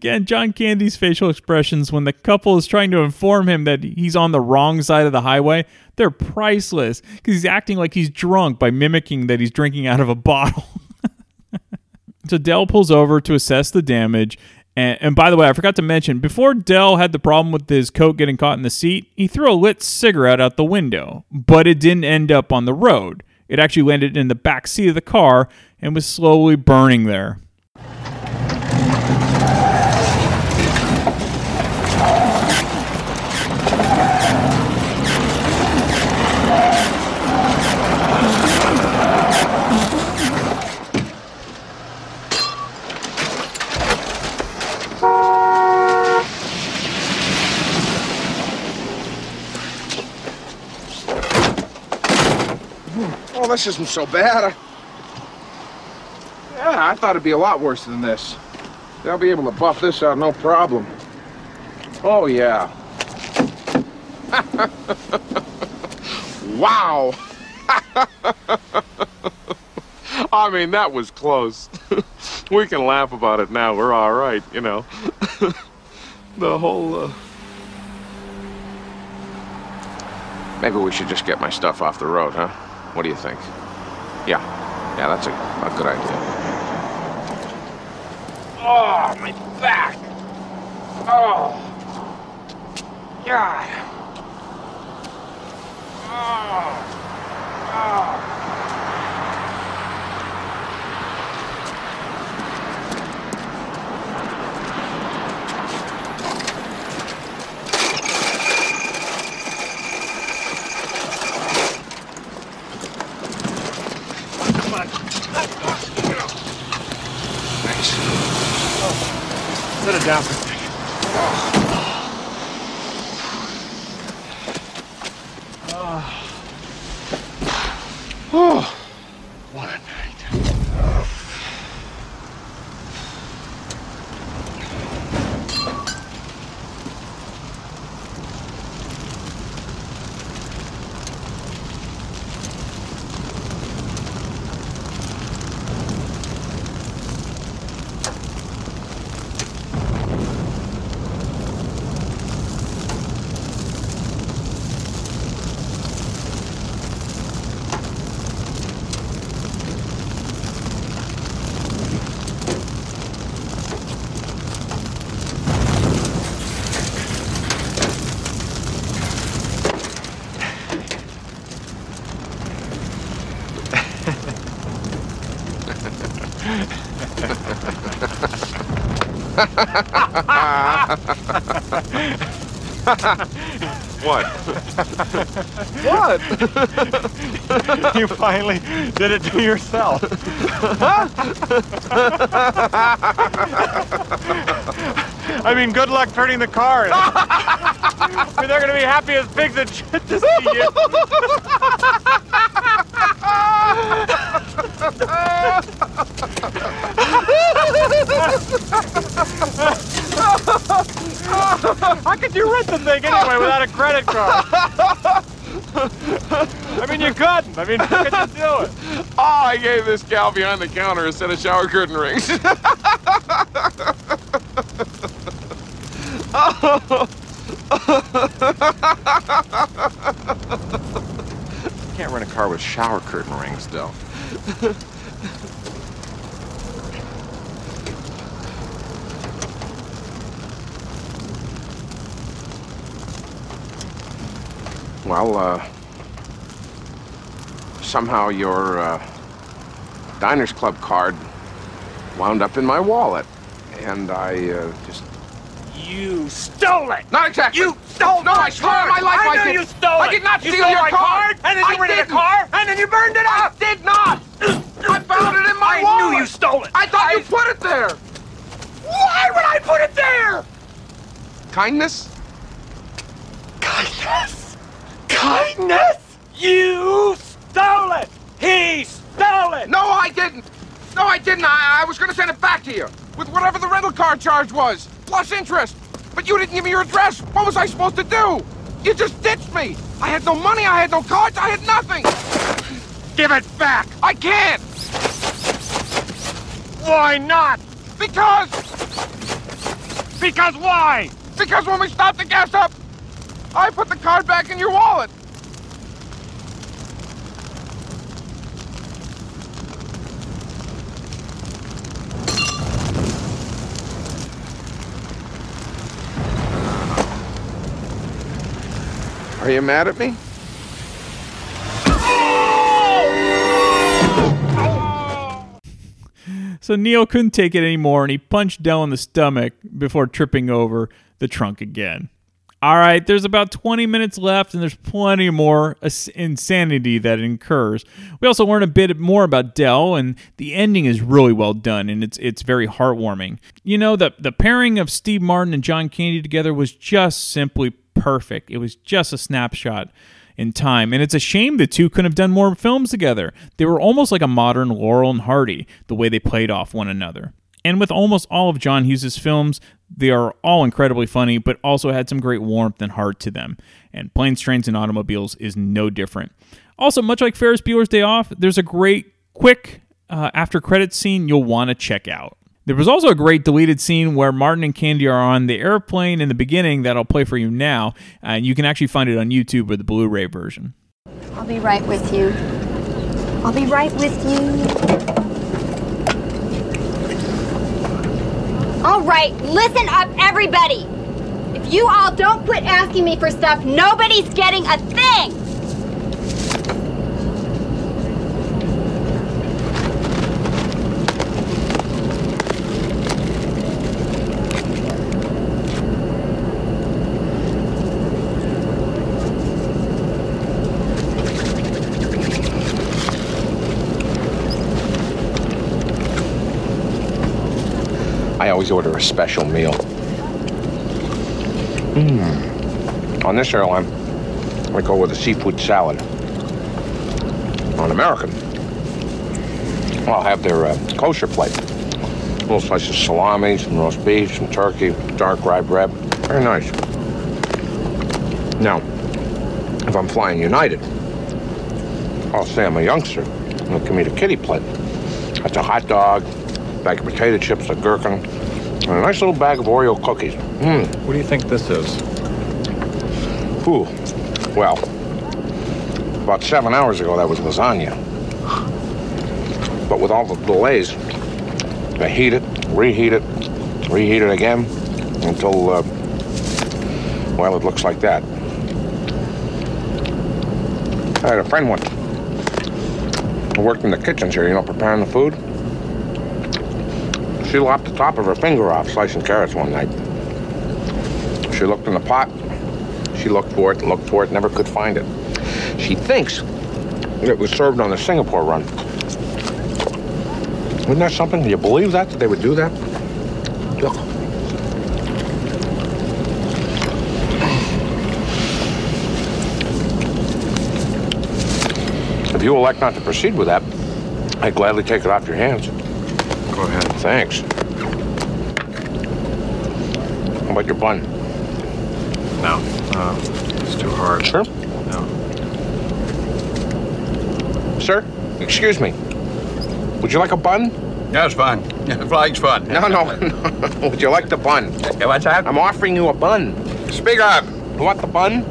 Again, John Candy's facial expressions when the couple is trying to inform him that he's on the wrong side of the highway, they're priceless because he's acting like he's drunk by mimicking that he's drinking out of a bottle. so Del pulls over to assess the damage. And, and by the way, I forgot to mention before Del had the problem with his coat getting caught in the seat, he threw a lit cigarette out the window, but it didn't end up on the road. It actually landed in the back seat of the car and was slowly burning there. This isn't so bad. I... Yeah, I thought it'd be a lot worse than this. They'll be able to buff this out, no problem. Oh, yeah. wow. I mean, that was close. we can laugh about it now. We're all right, you know. the whole, uh... Maybe we should just get my stuff off the road, huh? What do you think? Yeah. Yeah, that's a, a good idea. Oh, my back! Oh! God! Oh! Oh! Set it down for a second. Oh! What a night. what? What? you finally did it to yourself. I mean, good luck turning the car. in. I mean, they're going to be happy as pigs in shit to see you. You rent the thing anyway without a credit card? I mean, you couldn't. I mean, how could you do it? Oh, I gave this gal behind the counter a set of shower curtain rings. Can't rent a car with shower curtain rings, though. well, uh, somehow your uh, Diners Club card wound up in my wallet, and I uh, just. You stole it! Not exactly. You stole No, my I swear card! my life I I did- you stole it. I did not you steal your my card! And then I you rented didn't. a car, and then you burned it up! I did not! I found it in my I wallet! knew you stole it! I thought you put it there! Why would I put it there? Kindness? Kindness! Kindness! You stole it! He stole it! No, I didn't! No, I didn't! I, I was gonna send it back to you! With whatever the rental car charge was! Plus interest! But you didn't give me your address! What was I supposed to do? You just ditched me! I had no money, I had no cards, I had nothing! Give it back! I can't! Why not? Because Because why? Because when we stopped the gas up, I put the card back in your wallet. Are you mad at me? So Neil couldn't take it anymore and he punched Del in the stomach before tripping over the trunk again. All right, there's about 20 minutes left and there's plenty more insanity that incurs. We also learn a bit more about Del and the ending is really well done and it's it's very heartwarming. You know, the the pairing of Steve Martin and John Candy together was just simply perfect. It was just a snapshot in time. And it's a shame the two couldn't have done more films together. They were almost like a modern Laurel and Hardy, the way they played off one another. And with almost all of John Hughes' films, they are all incredibly funny, but also had some great warmth and heart to them. And Planes, Trains, and Automobiles is no different. Also, much like Ferris Bueller's Day Off, there's a great, quick uh, after credits scene you'll want to check out. There was also a great deleted scene where Martin and Candy are on the airplane in the beginning that I'll play for you now, and you can actually find it on YouTube or the Blu ray version. I'll be right with you. I'll be right with you. All right, listen up, everybody. If you all don't quit asking me for stuff, nobody's getting a thing. I order a special meal. Mm. On this airline, I go with a seafood salad. On American, I'll have their uh, kosher plate. Little slices of salami, some roast beef, some turkey, dark rye bread. Very nice. Now, if I'm flying United, I'll say I'm a youngster. They'll give me the kitty plate. That's a hot dog, bag of potato chips, a gherkin, and a nice little bag of Oreo cookies. Mm. What do you think this is? Ooh. Well, about seven hours ago, that was lasagna. But with all the delays, I heat it, reheat it, reheat it again until, uh, well, it looks like that. I had a friend once who worked in the kitchens here, you know, preparing the food. She lopped the top of her finger off slicing carrots one night. She looked in the pot. She looked for it, looked for it, never could find it. She thinks it was served on the Singapore run. Isn't that something? Do you believe that, that they would do that? Look. If you elect not to proceed with that, I'd gladly take it off your hands. Go ahead. Thanks. How about your bun? No. Uh, it's too hard. Sure. No. Sir, excuse me. Would you like a bun? That's fine. Yeah, flying's fun. No, no, no. Would you like the bun? Yeah, What's that? I'm offering you a bun. Speak up. You want the bun?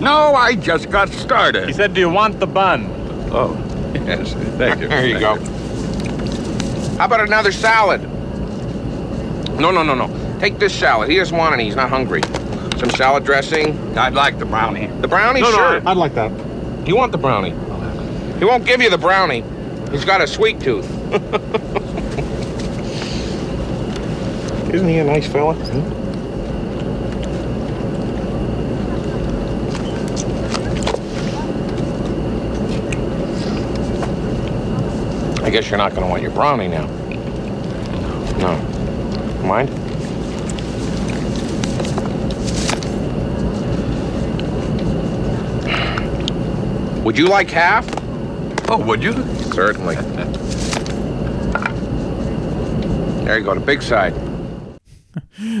No, I just got started. He said, do you want the bun? Oh, yes. Thank you. There you go. How about another salad? No, no, no, no. Take this salad. He doesn't want any. He's not hungry. Some salad dressing. I'd like the brownie. The brownie? No, no, sure. I'd like that. You want the brownie? He won't give you the brownie. He's got a sweet tooth. Isn't he a nice fella? Hmm? I guess you're not going to want your brownie now. No. Mind? Would you like half? Oh, would you? Certainly. there you go, the big side.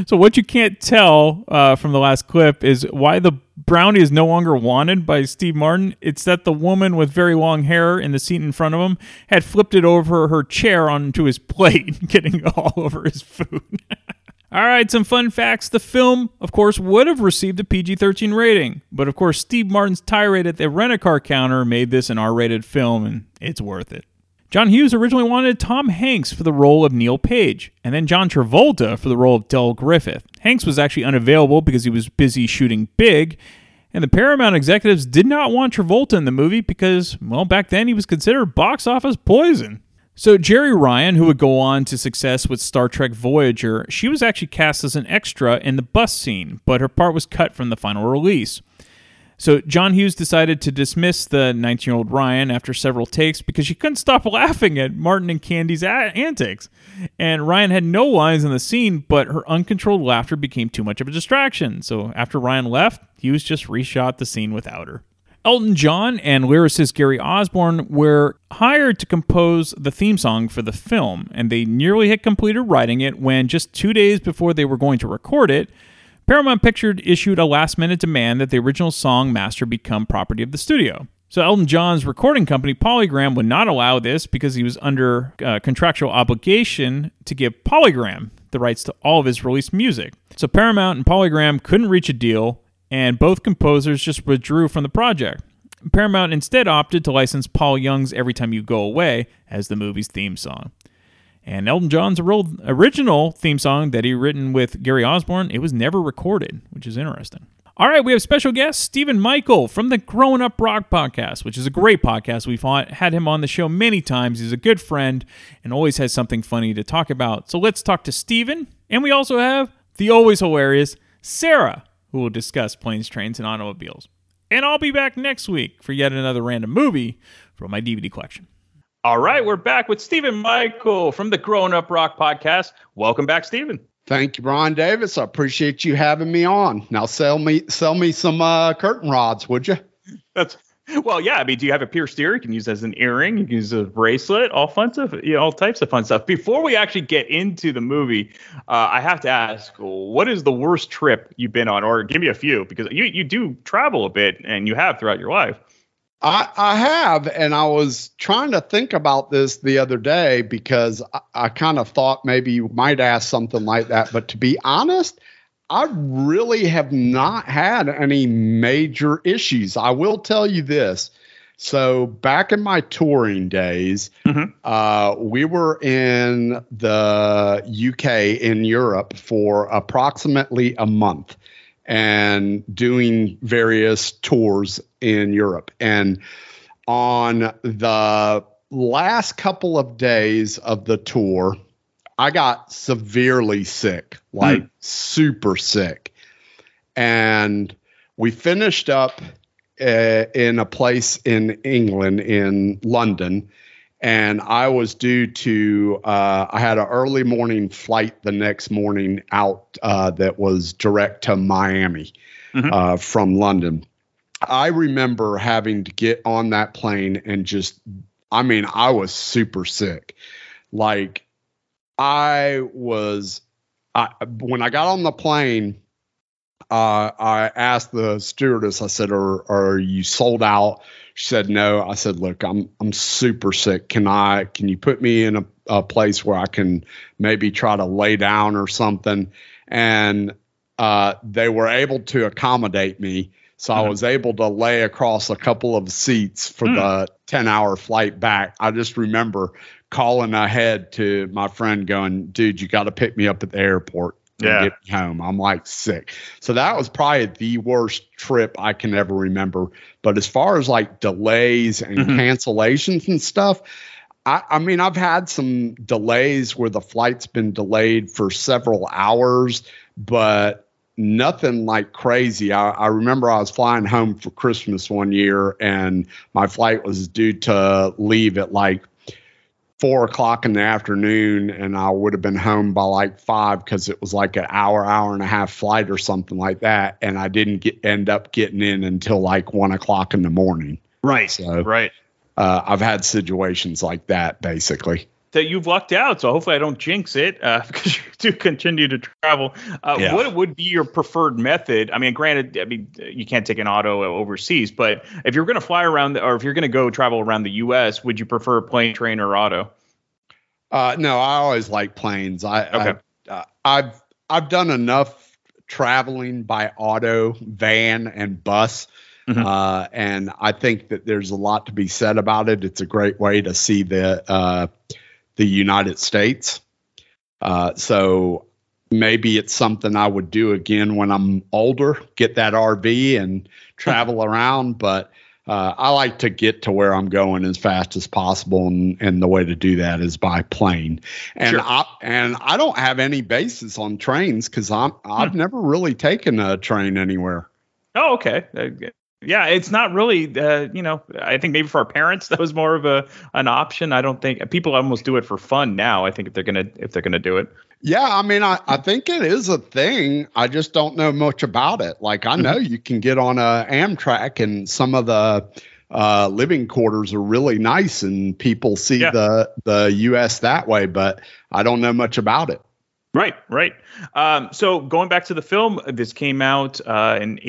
So what you can't tell uh, from the last clip is why the brownie is no longer wanted by Steve Martin. It's that the woman with very long hair in the seat in front of him had flipped it over her chair onto his plate, getting all over his food. All right, some fun facts. The film, of course, would have received a PG 13 rating, but of course, Steve Martin's tirade at the rent a car counter made this an R rated film, and it's worth it. John Hughes originally wanted Tom Hanks for the role of Neil Page, and then John Travolta for the role of Del Griffith. Hanks was actually unavailable because he was busy shooting Big, and the Paramount executives did not want Travolta in the movie because, well, back then he was considered box office poison. So Jeri Ryan, who would go on to success with Star Trek Voyager, she was actually cast as an extra in the bus scene, but her part was cut from the final release. So John Hughes decided to dismiss the 19-year-old Ryan after several takes because she couldn't stop laughing at Martin and Candy's antics. And Ryan had no lines in the scene, but her uncontrolled laughter became too much of a distraction. So after Ryan left, Hughes just reshot the scene without her. Elton John and lyricist Gary Osborne were hired to compose the theme song for the film, and they nearly had completed writing it when just two days before they were going to record it, Paramount Pictures issued a last minute demand that the original song master become property of the studio. So Elton John's recording company Polygram would not allow this because he was under uh, contractual obligation to give Polygram the rights to all of his released music. So Paramount and Polygram couldn't reach a deal, and both composers just withdrew from the project. Paramount instead opted to license Paul Young's Every Time You Go Away as the movie's theme song. And Elton John's original theme song that he written with Gary Osborne, it was never recorded, which is interesting. All right, we have special guest Stephen Michael from the Growing Up Rock podcast, which is a great podcast. We've had him on the show many times. He's a good friend and always has something funny to talk about. So let's talk to Stephen. And we also have the always hilarious Sarah, who will discuss planes, trains, and automobiles. And I'll be back next week for yet another random movie from my DVD collection. All right, we're back with Stephen Michael from the Growing Up Rock podcast. Welcome back, Stephen. Thank you, Brian Davis. I appreciate you having me on. Now sell me sell me some uh, curtain rods, would you? That's well, yeah. I mean, do you have a pierced ear? You can use as an earring. You can use as a bracelet. All fun stuff. You know, all types of fun stuff. Before we actually get into the movie, uh, I have to ask, what is the worst trip you've been on, or give me a few because you you do travel a bit and you have throughout your life. I, I have, and I was trying to think about this the other day because I, I kind of thought maybe you might ask something like that. But to be honest, I really have not had any major issues. I will tell you this. So back in my touring days, mm-hmm. uh, we were in the UK in Europe for approximately a month and doing various tours in Europe. And on the last couple of days of the tour, I got severely sick, like mm. super sick. And we finished up uh, in a place in England, in London, and I was due to. Uh, I had an early morning flight the next morning out uh, that was direct to Miami mm-hmm. uh, from London. I remember having to get on that plane and just. I mean, I was super sick. Like, I was. I, when I got on the plane, uh, I asked the stewardess. I said, "Are are you sold out?" She said no. I said, look, I'm I'm super sick. Can I can you put me in a, a place where I can maybe try to lay down or something? And uh, they were able to accommodate me. So I was able to lay across a couple of seats for mm. the 10 hour flight back. I just remember calling ahead to my friend going, dude, you got to pick me up at the airport yeah. get home. I'm like sick. So that was probably the worst trip I can ever remember. But as far as like delays and Mm-hmm. cancellations and stuff, I, I mean, I've had some delays where the flight's been delayed for several hours, but nothing like crazy. I, I remember I was flying home for Christmas one year and my flight was due to leave at like four o'clock in the afternoon and I would have been home by like five because it was like an hour, hour and a half flight or something like that. And I didn't get end up getting in until like one o'clock in the morning. Right. So right. Uh, I've had situations like that basically. That you've lucked out, so hopefully I don't jinx it uh, because you do continue to travel. Uh, Yeah. What would be your preferred method? I mean, granted, I mean you can't take an auto overseas, but if you're going to fly around, the, or if you're going to go travel around the U.S., would you prefer plane, train, or auto? Uh, no, I always like planes. I, Okay. I uh, I've I've done enough traveling by auto, van, and bus. Uh, and I think that there's a lot to be said about it. It's a great way to see the uh, the United States. Uh, so maybe it's something I would do again when I'm older, get that RV and travel around. But uh, I like to get to where I'm going as fast as possible, and, and the way to do that is by plane. And I and I don't have any basis on trains because I'm I've never really taken a train anywhere. Oh, okay. Yeah, it's not really. Uh, you know, I think maybe for our parents that was more of a an option. I don't think people almost do it for fun now. I think if they're gonna if they're gonna do it. Yeah, I mean, I, I think it is a thing. I just don't know much about it. Like, I know you can get on a Amtrak, and some of the uh, living quarters are really nice, and people see the the U.S. that way. But I don't know much about it. Right, right. Um, so going back to the film, this came out uh, in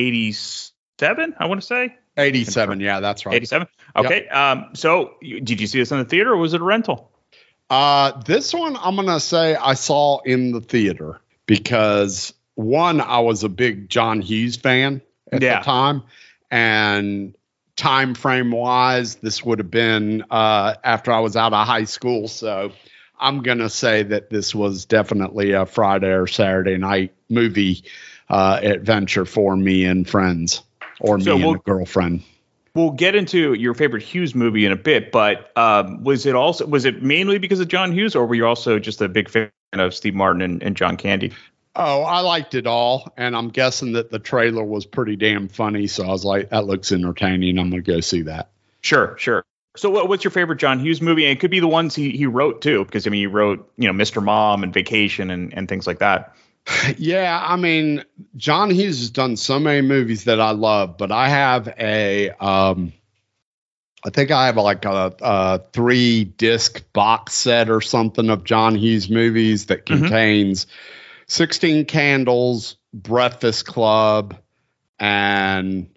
'87. I want to say '87. Yeah, that's right. '87. Okay. Um, so you, did you see this in the theater or was it a rental? Uh, this one I'm gonna say I saw in the theater because one, I was a big John Hughes fan at Yeah. the time, and time frame wise, this would have been uh, after I was out of high school. So I'm gonna say that this was definitely a Friday or Saturday night movie uh, adventure for me and friends, or me So and we'll- a girlfriend. We'll get into your favorite Hughes movie in a bit, but um, was it also was it mainly because of John Hughes, or were you also just a big fan of Steve Martin and, and John Candy? Oh, I liked it all, and I'm guessing that the trailer was pretty damn funny. So I was like, "That looks entertaining. I'm gonna go see that." Sure, sure. So, what, what's your favorite John Hughes movie? And it could be the ones he, he wrote too, because I mean, he wrote you know Mr. Mom and Vacation and, and things like that. Yeah, I mean, John Hughes has done so many movies that I love, but I have a, um, I think I have like a, a three disc box set or something of John Hughes movies that contains 16 Candles, Breakfast Club, and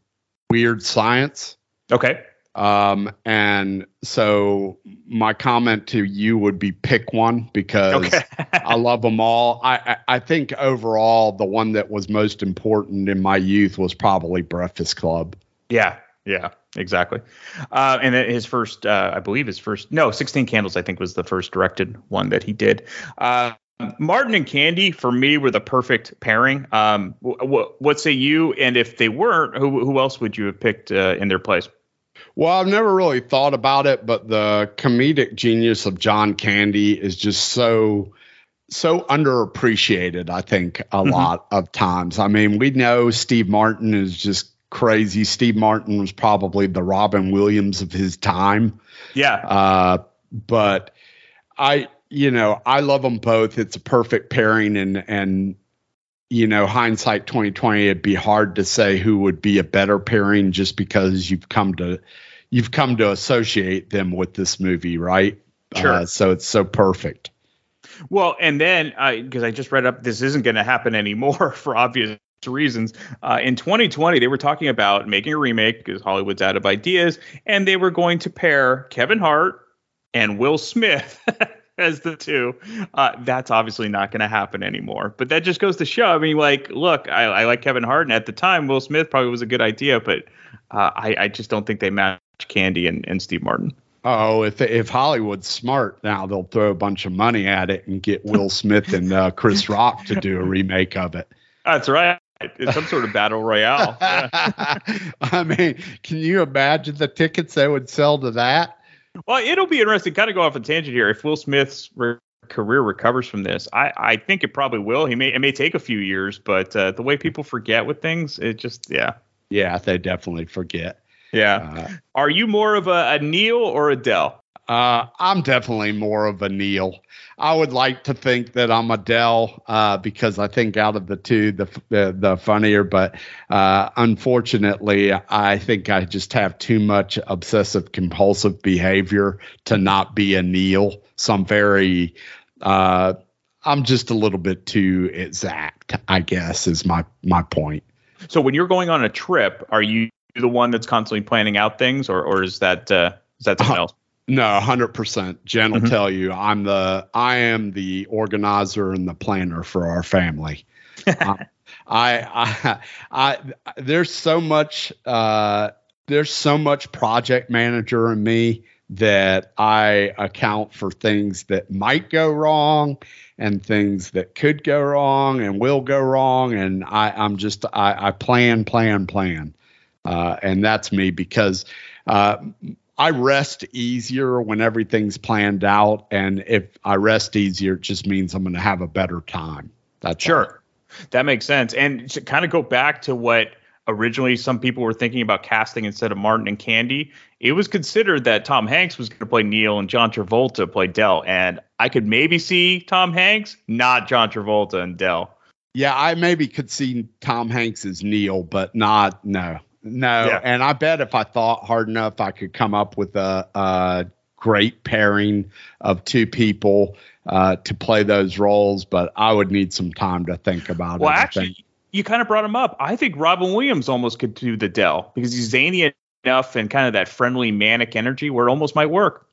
Weird Science. Okay. Um, and so my comment to you would be pick one because I love them all. I, I I think overall the one that was most important in my youth was probably Breakfast Club. Yeah, yeah, exactly. Uh, and his first, uh, I believe his first, no, 16 Candles, I think was the first directed one that he did. Uh, Martin and Candy for me were the perfect pairing. Um, w- w- what say you? And if they weren't, who who else would you have picked uh, in their place? Well, I've never really thought about it, but the comedic genius of John Candy is just so so underappreciated, I think, a lot of times. I mean, we know Steve Martin is just crazy. Steve Martin was probably the Robin Williams of his time. Yeah. Uh, but I, you know, I love them both. It's a perfect pairing, and and you know, hindsight 2020, it'd be hard to say who would be a better pairing just because you've come to you've come to associate them with this movie, right? Sure. Uh, so it's so perfect. Well, and then because I just read up, this isn't going to happen anymore for obvious reasons. Uh, in 2020, they were talking about making a remake because Hollywood's out of ideas, and they were going to pair Kevin Hart and Will Smith as the two. Uh, that's obviously not going to happen anymore. But that just goes to show. I mean, like, look, I, I like Kevin Hart, and at the time, Will Smith probably was a good idea, but uh, I, I just don't think they match Candy and, and Steve Martin. Oh, if if Hollywood's smart now, they'll throw a bunch of money at it and get Will Smith and uh, Chris Rock to do a remake of it. That's right. It's some sort of battle royale. Yeah. I mean, can you imagine the tickets they would sell to that? Well, it'll be interesting. Kind of go off a tangent here. If Will Smith's re- career recovers from this, I, I think it probably will. He may it may take a few years, but uh, the way people forget with things, it just yeah. Yeah, they definitely forget. Yeah. Are you more of a, a Neil or a Del? Uh, I'm definitely more of a Neil. I would like to think that I'm a Del uh, because I think out of the two, the the, the funnier. But uh, unfortunately, I think I just have too much obsessive compulsive behavior to not be a Neil. So I'm very, uh, I'm just a little bit too exact. I guess is my my point. So when you're going on a trip, are you the one that's constantly planning out things, or or is that uh, is that something else? No, hundred percent. Jen will Mhm. tell you I'm the I am the organizer and the planner for our family. Um, I, I, I, there's so much, uh, there's so much project manager in me that I account for things that might go wrong and things that could go wrong and will go wrong. And I, I'm just, I, I plan, plan, plan. Uh, and that's me because uh, I rest easier when everything's planned out. And if I rest easier, it just means I'm going to have a better time. That's Sure. all. That makes sense. And to kind of go back to what originally some people were thinking about casting instead of Martin and Candy, it was considered that Tom Hanks was going to play Neil and John Travolta play Del. And I could maybe see Tom Hanks, not John Travolta and Del. Yeah, I maybe could see Tom Hanks as Neil, but not no, no. Yeah. And I bet if I thought hard enough, I could come up with a, a great pairing of two people uh, to play those roles. But I would need some time to think about Well, it. I actually, you kind of brought him up. I think Robin Williams almost could do the Del because he's zany enough and kind of that friendly manic energy where it almost might work.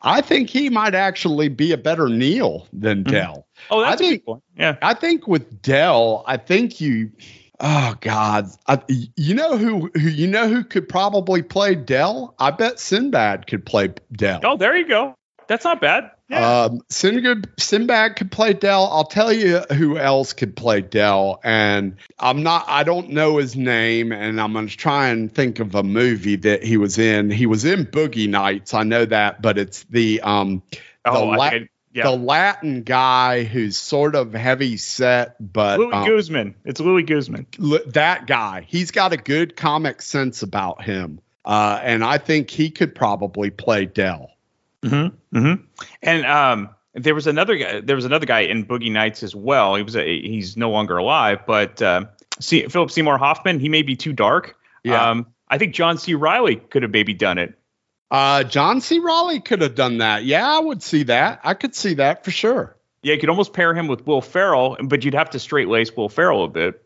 I think he might actually be a better Neil than Del. Oh, that's I a think, good point. Yeah. I think with Del, I think you. Oh God, I, you know who who you know who could probably play Del? I bet Sinbad could play Del. Oh, there you go. That's not bad. Um, Sinbad, Sinbad could play Del. I'll tell you who else could play Del, and I'm not. I don't know his name, and I'm going to try and think of a movie that he was in. He was in Boogie Nights. I know that, but it's the um the, Oh, I La- I- yeah. the Latin guy who's sort of heavy set, but Luis um, Guzman. It's Luis Guzman. That guy. He's got a good comic sense about him, uh, and I think he could probably play Del. Mm-hmm. Mm-hmm. And um, there was another guy. There was another guy in Boogie Nights as well. He was a, he's no longer alive, but uh, see, Philip Seymour Hoffman. He may be too dark. Yeah. Um, I think John C. Reilly could have maybe done it. Uh, John C. Reilly could have done that. Yeah, I would see that. I could see that for sure. Yeah, you could almost pair him with Will Ferrell, but you'd have to straight lace Will Ferrell a bit,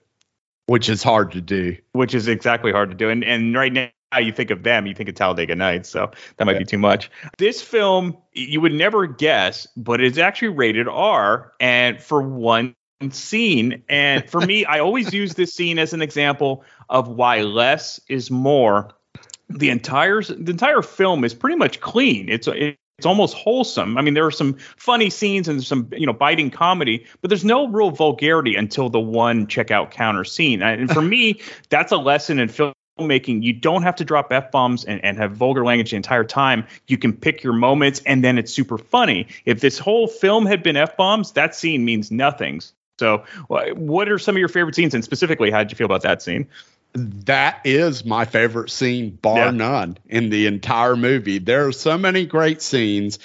Which is hard to do. which is exactly hard to do. And and right now you think of them, you think of Talladega Nights, so that might be too much. This film you would never guess, but it's actually rated R, and for one scene. And for me, I always use this scene as an example of why less is more. The entire the entire film is pretty much clean. It's it's almost wholesome. I mean, there are some funny scenes and some you know biting comedy, but there's no real vulgarity until the one checkout counter scene. And for me, that's a lesson in filmmaking. You don't have to drop f bombs and, and have vulgar language the entire time. You can pick your moments, and then it's super funny. If this whole film had been f bombs, that scene means nothing. So, what are some of your favorite scenes, and specifically, how did you feel about that scene? That is my favorite scene, bar Yeah. none, in the entire movie. There are so many great scenes.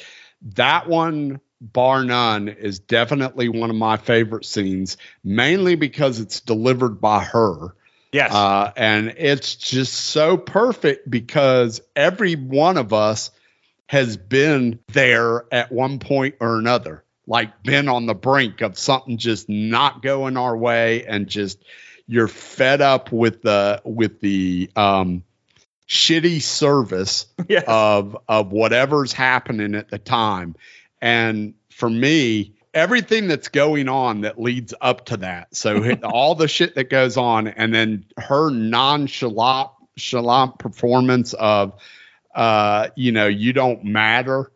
That one, bar none, is definitely one of my favorite scenes, mainly because it's delivered by her. Yes. Uh, and it's just so perfect because every one of us has been there at one point or another, like been on the brink of something just not going our way and just you're fed up with the with the um shitty service of of whatever's happening at the time. And for me, everything that's going on that leads up to that. So all the shit that goes on, and then her nonchalant chalant performance of uh, you know, you don't matter.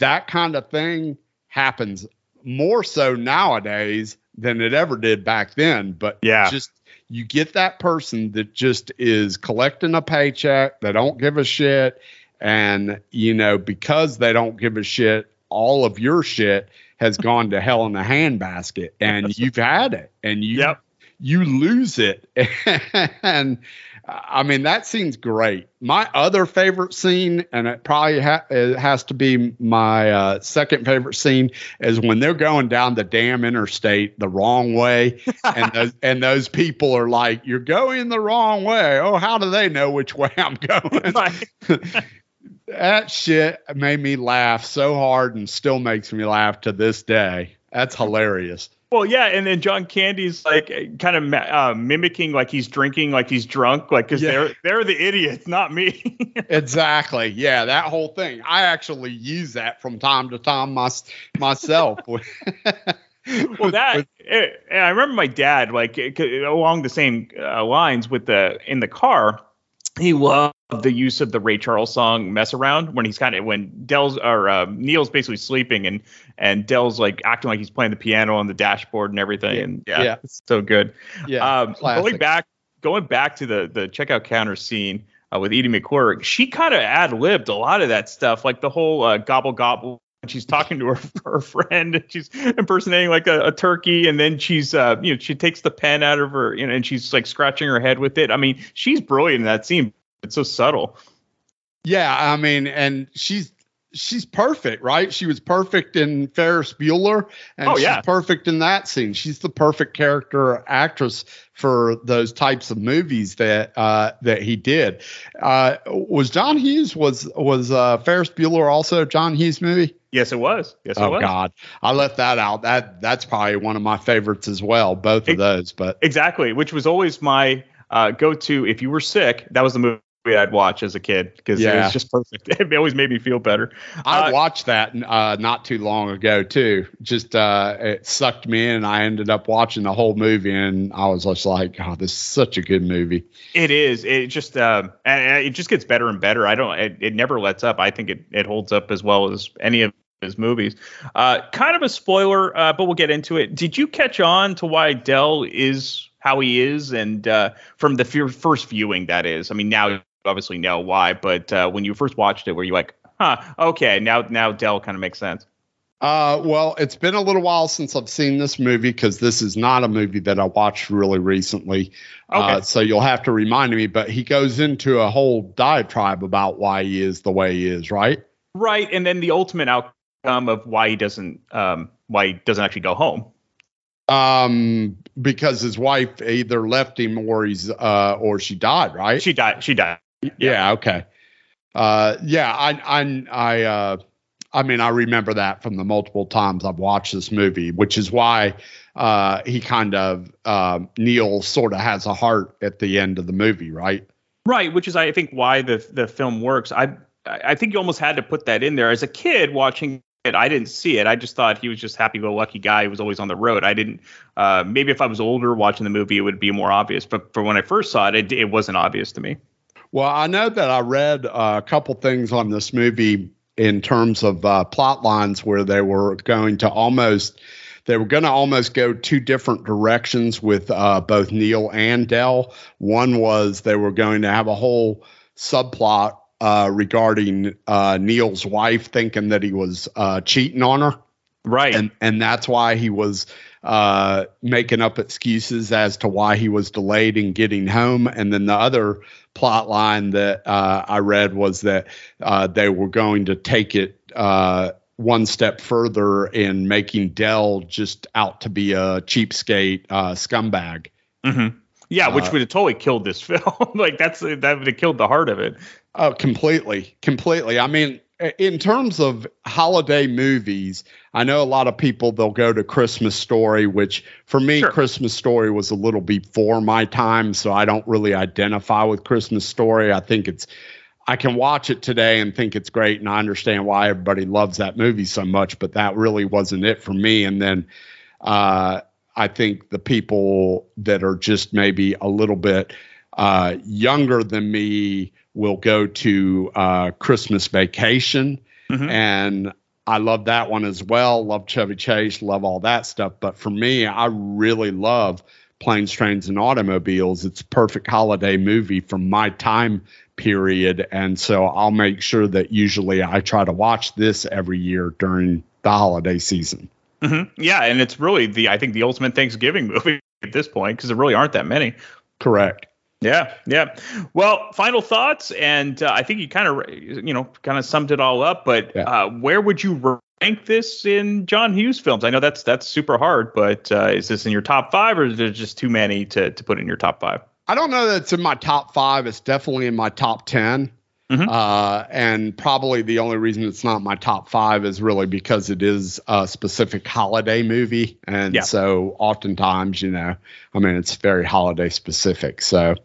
That kind of thing happens more so nowadays than it ever did back then. But Yeah. just you get that person that just is collecting a paycheck, they don't give a shit. And, you know, because they don't give a shit, all of your shit has gone to hell in a handbasket and you've had it and you you lose it. and I mean, that scene's great. My other favorite scene, and it probably ha- it has to be my uh, second favorite scene, is when they're going down the damn interstate the wrong way, and those, and those people are like, "You're going the wrong way." Oh, how do they know which way I'm going? that shit made me laugh so hard, and still makes me laugh to this day. That's hilarious. Well, yeah, and then John Candy's like kind of uh, mimicking like he's drinking, like he's drunk, like because Yeah. they're they're the idiots, not me. exactly. Yeah, that whole thing. I actually use that from time to time my, myself. well, that eh, I remember my dad like eh, along the same uh, lines with the in the car. He loved the use of the Ray Charles song "Mess Around" when he's kind of when Del's or uh, Neil's basically sleeping and and Del's like acting like he's playing the piano on the dashboard and everything. And yeah, Yeah. it's so good. Yeah, um, classic. going back going back to the the checkout counter scene uh, with Edie McClurg, she kind of ad libbed a lot of that stuff, like the whole uh, gobble gobble. She's talking to her, her friend. and She's impersonating like a, a turkey, and then she's, uh, you know, she takes the pen out of her, you know, and she's like scratching her head with it. I mean, she's brilliant in that scene. It's so subtle. Yeah, I mean, and she's she's perfect, right? She was perfect in Ferris Bueller, and Oh, she's yeah. perfect in that scene. She's the perfect character actress for those types of movies that uh, that he did. Uh, was John Hughes was was uh, Ferris Bueller also a John Hughes movie? Yes, it was. Yes, it was. oh was. God, I left that out. That that's probably one of my favorites as well. Both of those, but Exactly, which was always my uh, go-to. If you were sick, that was the movie I'd watch as a kid because it was just perfect. It always made me feel better. I Uh, watched that uh, not too long ago too. Just uh, it sucked me in, and I ended up watching the whole movie, and I was just like, "Oh, this is such a good movie." It is. It just uh, and and it just gets better and better. I don't. It, it never lets up. I think it it holds up as well as any of his movies. Uh, kind of a spoiler, uh, but we'll get into it. Did you catch on to why Del is how he is, and uh, from the fir- first viewing, that is. I mean, now you obviously know why, but uh, when you first watched it, were you like, huh, okay, now now Del kind of makes sense. Uh, well, it's been a little while since I've seen this movie because this is not a movie that I watched really recently. Uh, Okay. so you'll have to remind me. But he goes into a whole diatribe about why he is the way he is, right? Right, and then the ultimate outcome of why he doesn't um, why he doesn't actually go home. Um, because his wife either left him or he's uh or she died, right? She died. She died. Yeah. okay. Uh, yeah. I I I uh, I mean, I remember that from the multiple times I've watched this movie, which is why uh he kind of um Neil sort of has a heart at the end of the movie, right? Right, which is I think why the the film works. I I think you almost had to put that in there. As a kid watching it, I didn't see it. I just thought he was just happy go lucky guy who was always on the road. I didn't. Uh, maybe if I was older watching the movie, it would be more obvious. But for when I first saw it, it, it wasn't obvious to me. Well, I know that I read uh, a couple things on this movie in terms of uh, plot lines where they were going to almost they were going to almost go two different directions with uh, both Neil and Del. One was they were going to have a whole subplot uh, regarding uh, Neil's wife thinking that he was uh, cheating on her, right? And and that's why he was uh, making up excuses as to why he was delayed in getting home. And then the other plot line that uh, I read was that uh, they were going to take it uh, one step further in making Del just out to be a cheapskate uh, scumbag. Mm-hmm. Yeah, which Uh, would have totally killed this film. like that's that would have killed the heart of it. Oh, completely, completely. I mean, in terms of holiday movies, I know a lot of people they'll go to Christmas Story, which for me, Christmas Story was a little before my time, so I don't really identify with Christmas Story. I think it's I can watch it today and think it's great, and I understand why everybody loves that movie so much, but that really wasn't it for me. And then uh, I think the people that are just maybe a little bit uh, younger than me will go to uh, Christmas Vacation, and I love that one as well. Love Chevy Chase, love all that stuff. But for me, I really love Planes, Trains, and Automobiles. It's a perfect holiday movie from my time period, and so I'll make sure that usually I try to watch this every year during the holiday season. Hmm Yeah, and it's really the I think the ultimate Thanksgiving movie at this point because there really aren't that many. Correct. Yeah, yeah. Well, final thoughts, and uh, I think you kind of, you know, kind of summed it all up. But uh, where would you rank this in John Hughes films? I know that's that's super hard, but uh, is this in your top five, or is there just too many to to put in your top five? I don't know that it's in my top five. It's definitely in my top 10. Uh, and probably the only reason it's not my top five is really because it is a specific holiday movie. And Yeah. so oftentimes, you know, I mean, it's very holiday specific. So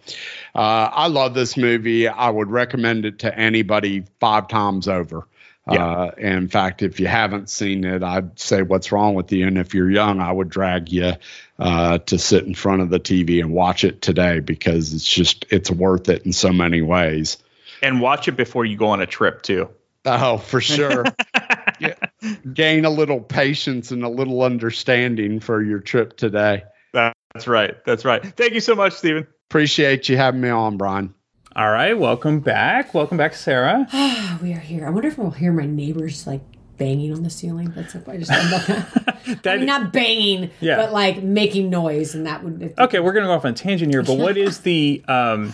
uh, I love this movie. I would recommend it to anybody five times over. Uh, in fact, if you haven't seen it, I'd say what's wrong with you. And if you're young, I would drag you uh, to sit in front of the TV and watch it today because it's just it's worth it in so many ways. And watch it before you go on a trip too. Oh, for sure. Yeah. Gain a little patience and a little understanding for your trip today. That's right. That's right. Thank you so much, Stephen. Appreciate you having me on, Brian. All right, welcome back. Welcome back, Sarah. we are here. I wonder if we'll hear my neighbors like banging on the ceiling. That's like, I just thought about that. I mean, not banging, Yeah. but like making noise, and that would. Okay, we're gonna go off on a tangent here, but what is the um,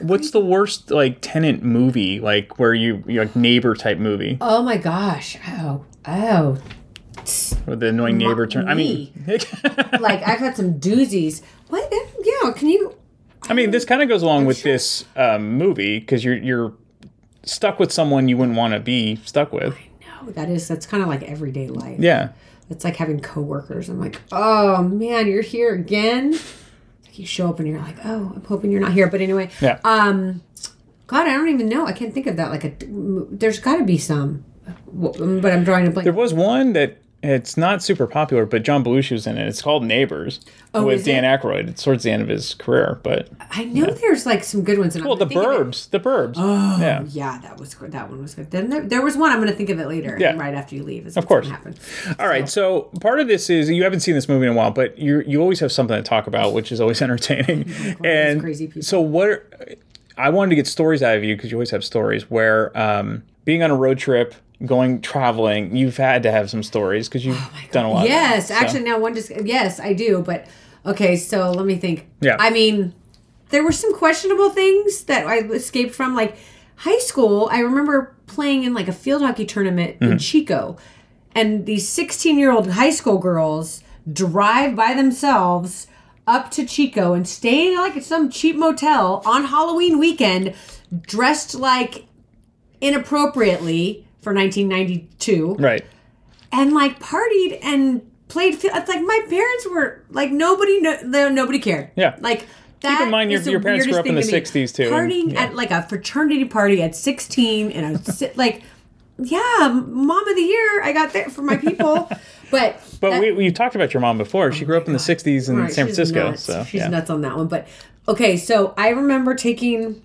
what's the worst like tenant movie like where you you like neighbor type movie Oh my gosh! Oh, oh. with the annoying neighbor turn? I mean, like I've had some doozies. What? Yeah. Can you? I mean, this kind of goes along with this um, movie because you're you're stuck with someone you wouldn't want to be stuck with. No, that is that's kind of like everyday life. Yeah. It's like having coworkers. I'm like, oh man, you're here again. You show up and you're like, oh, I'm hoping you're not here. But anyway, Yeah. Um, God, I don't even know. I can't think of that. Like a, there's got to be some, but I'm drawing a blank. There was one that it's not super popular, but John Belushi was in it. It's called Neighbors Oh, with Dan Aykroyd. It's towards the end of his career, but I know there's like some good ones. Well, the gonna think of it. Burbs, the Burbs. Oh yeah. yeah. that was good. That one was good. Then there, there was one I'm going to think of it later. Yeah. right after you leave. Is Of course. happen. All right. So part of this is you haven't seen this movie in a while, but you you always have something to talk about, which is always entertaining. and crazy people. so what? Are, I wanted to get stories out of you because you always have stories where um, being on a road trip, going traveling, you've had to have some stories because you've done a lot. of Oh Yes, that. So- actually, now one just yes, I do. But okay, so let me think. Yeah. I mean, there were some questionable things that I escaped from, like high school. I remember playing in like a field hockey tournament in Mhm. Chico, and these sixteen-year-old high school girls drive by themselves up to Chico and stay like at some cheap motel on Halloween weekend, dressed like inappropriately for 1992 Right. and like partied and played. It's like my parents were like nobody, no, no- nobody cared. Yeah. like. that Keep in mind your- your parents grew up in the to 60s too, and- Partying yeah. at like a fraternity party at 16 and I was like, yeah, mom of the year. I got that for my people. but But that- we we talked about your mom before. Oh she grew up in the '60s in Right, San Francisco. nuts. So she's yeah. nuts on that one. But okay, so I remember taking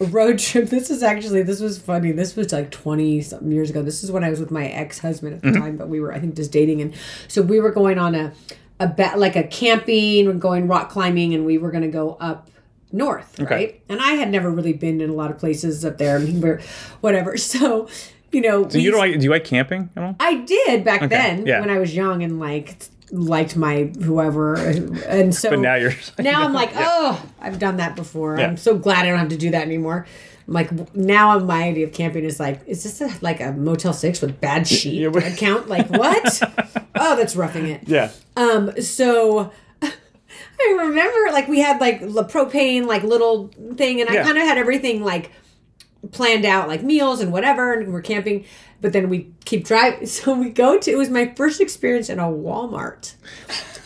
a road trip. This is actually this was funny. This was like twenty something years ago. This is when I was with my ex husband at the Mhm. time, but we were I think just dating, and so we were going on a a ba- like a camping, we're going rock climbing, and we were going to go up north, Okay. right? And I had never really been in a lot of places up there, and we we're whatever. So you know, So you don't like? Do you like camping at all? I did back Okay, then yeah. when I was young and like liked my whoever, and so. But now you're now I'm like, oh, I've done that before. Yeah. I'm so glad I don't have to do that anymore. I'm like now my idea of camping is like, is this a, like a Motel Six with bad sheep? Yeah, count like what? oh, that's roughing it. Yeah. Um, so I remember like we had like the propane like little thing, and I Yeah. kind of had everything like planned out, like meals and whatever, and we're camping. But then we keep driving, so we go to. It was my first experience in a Walmart.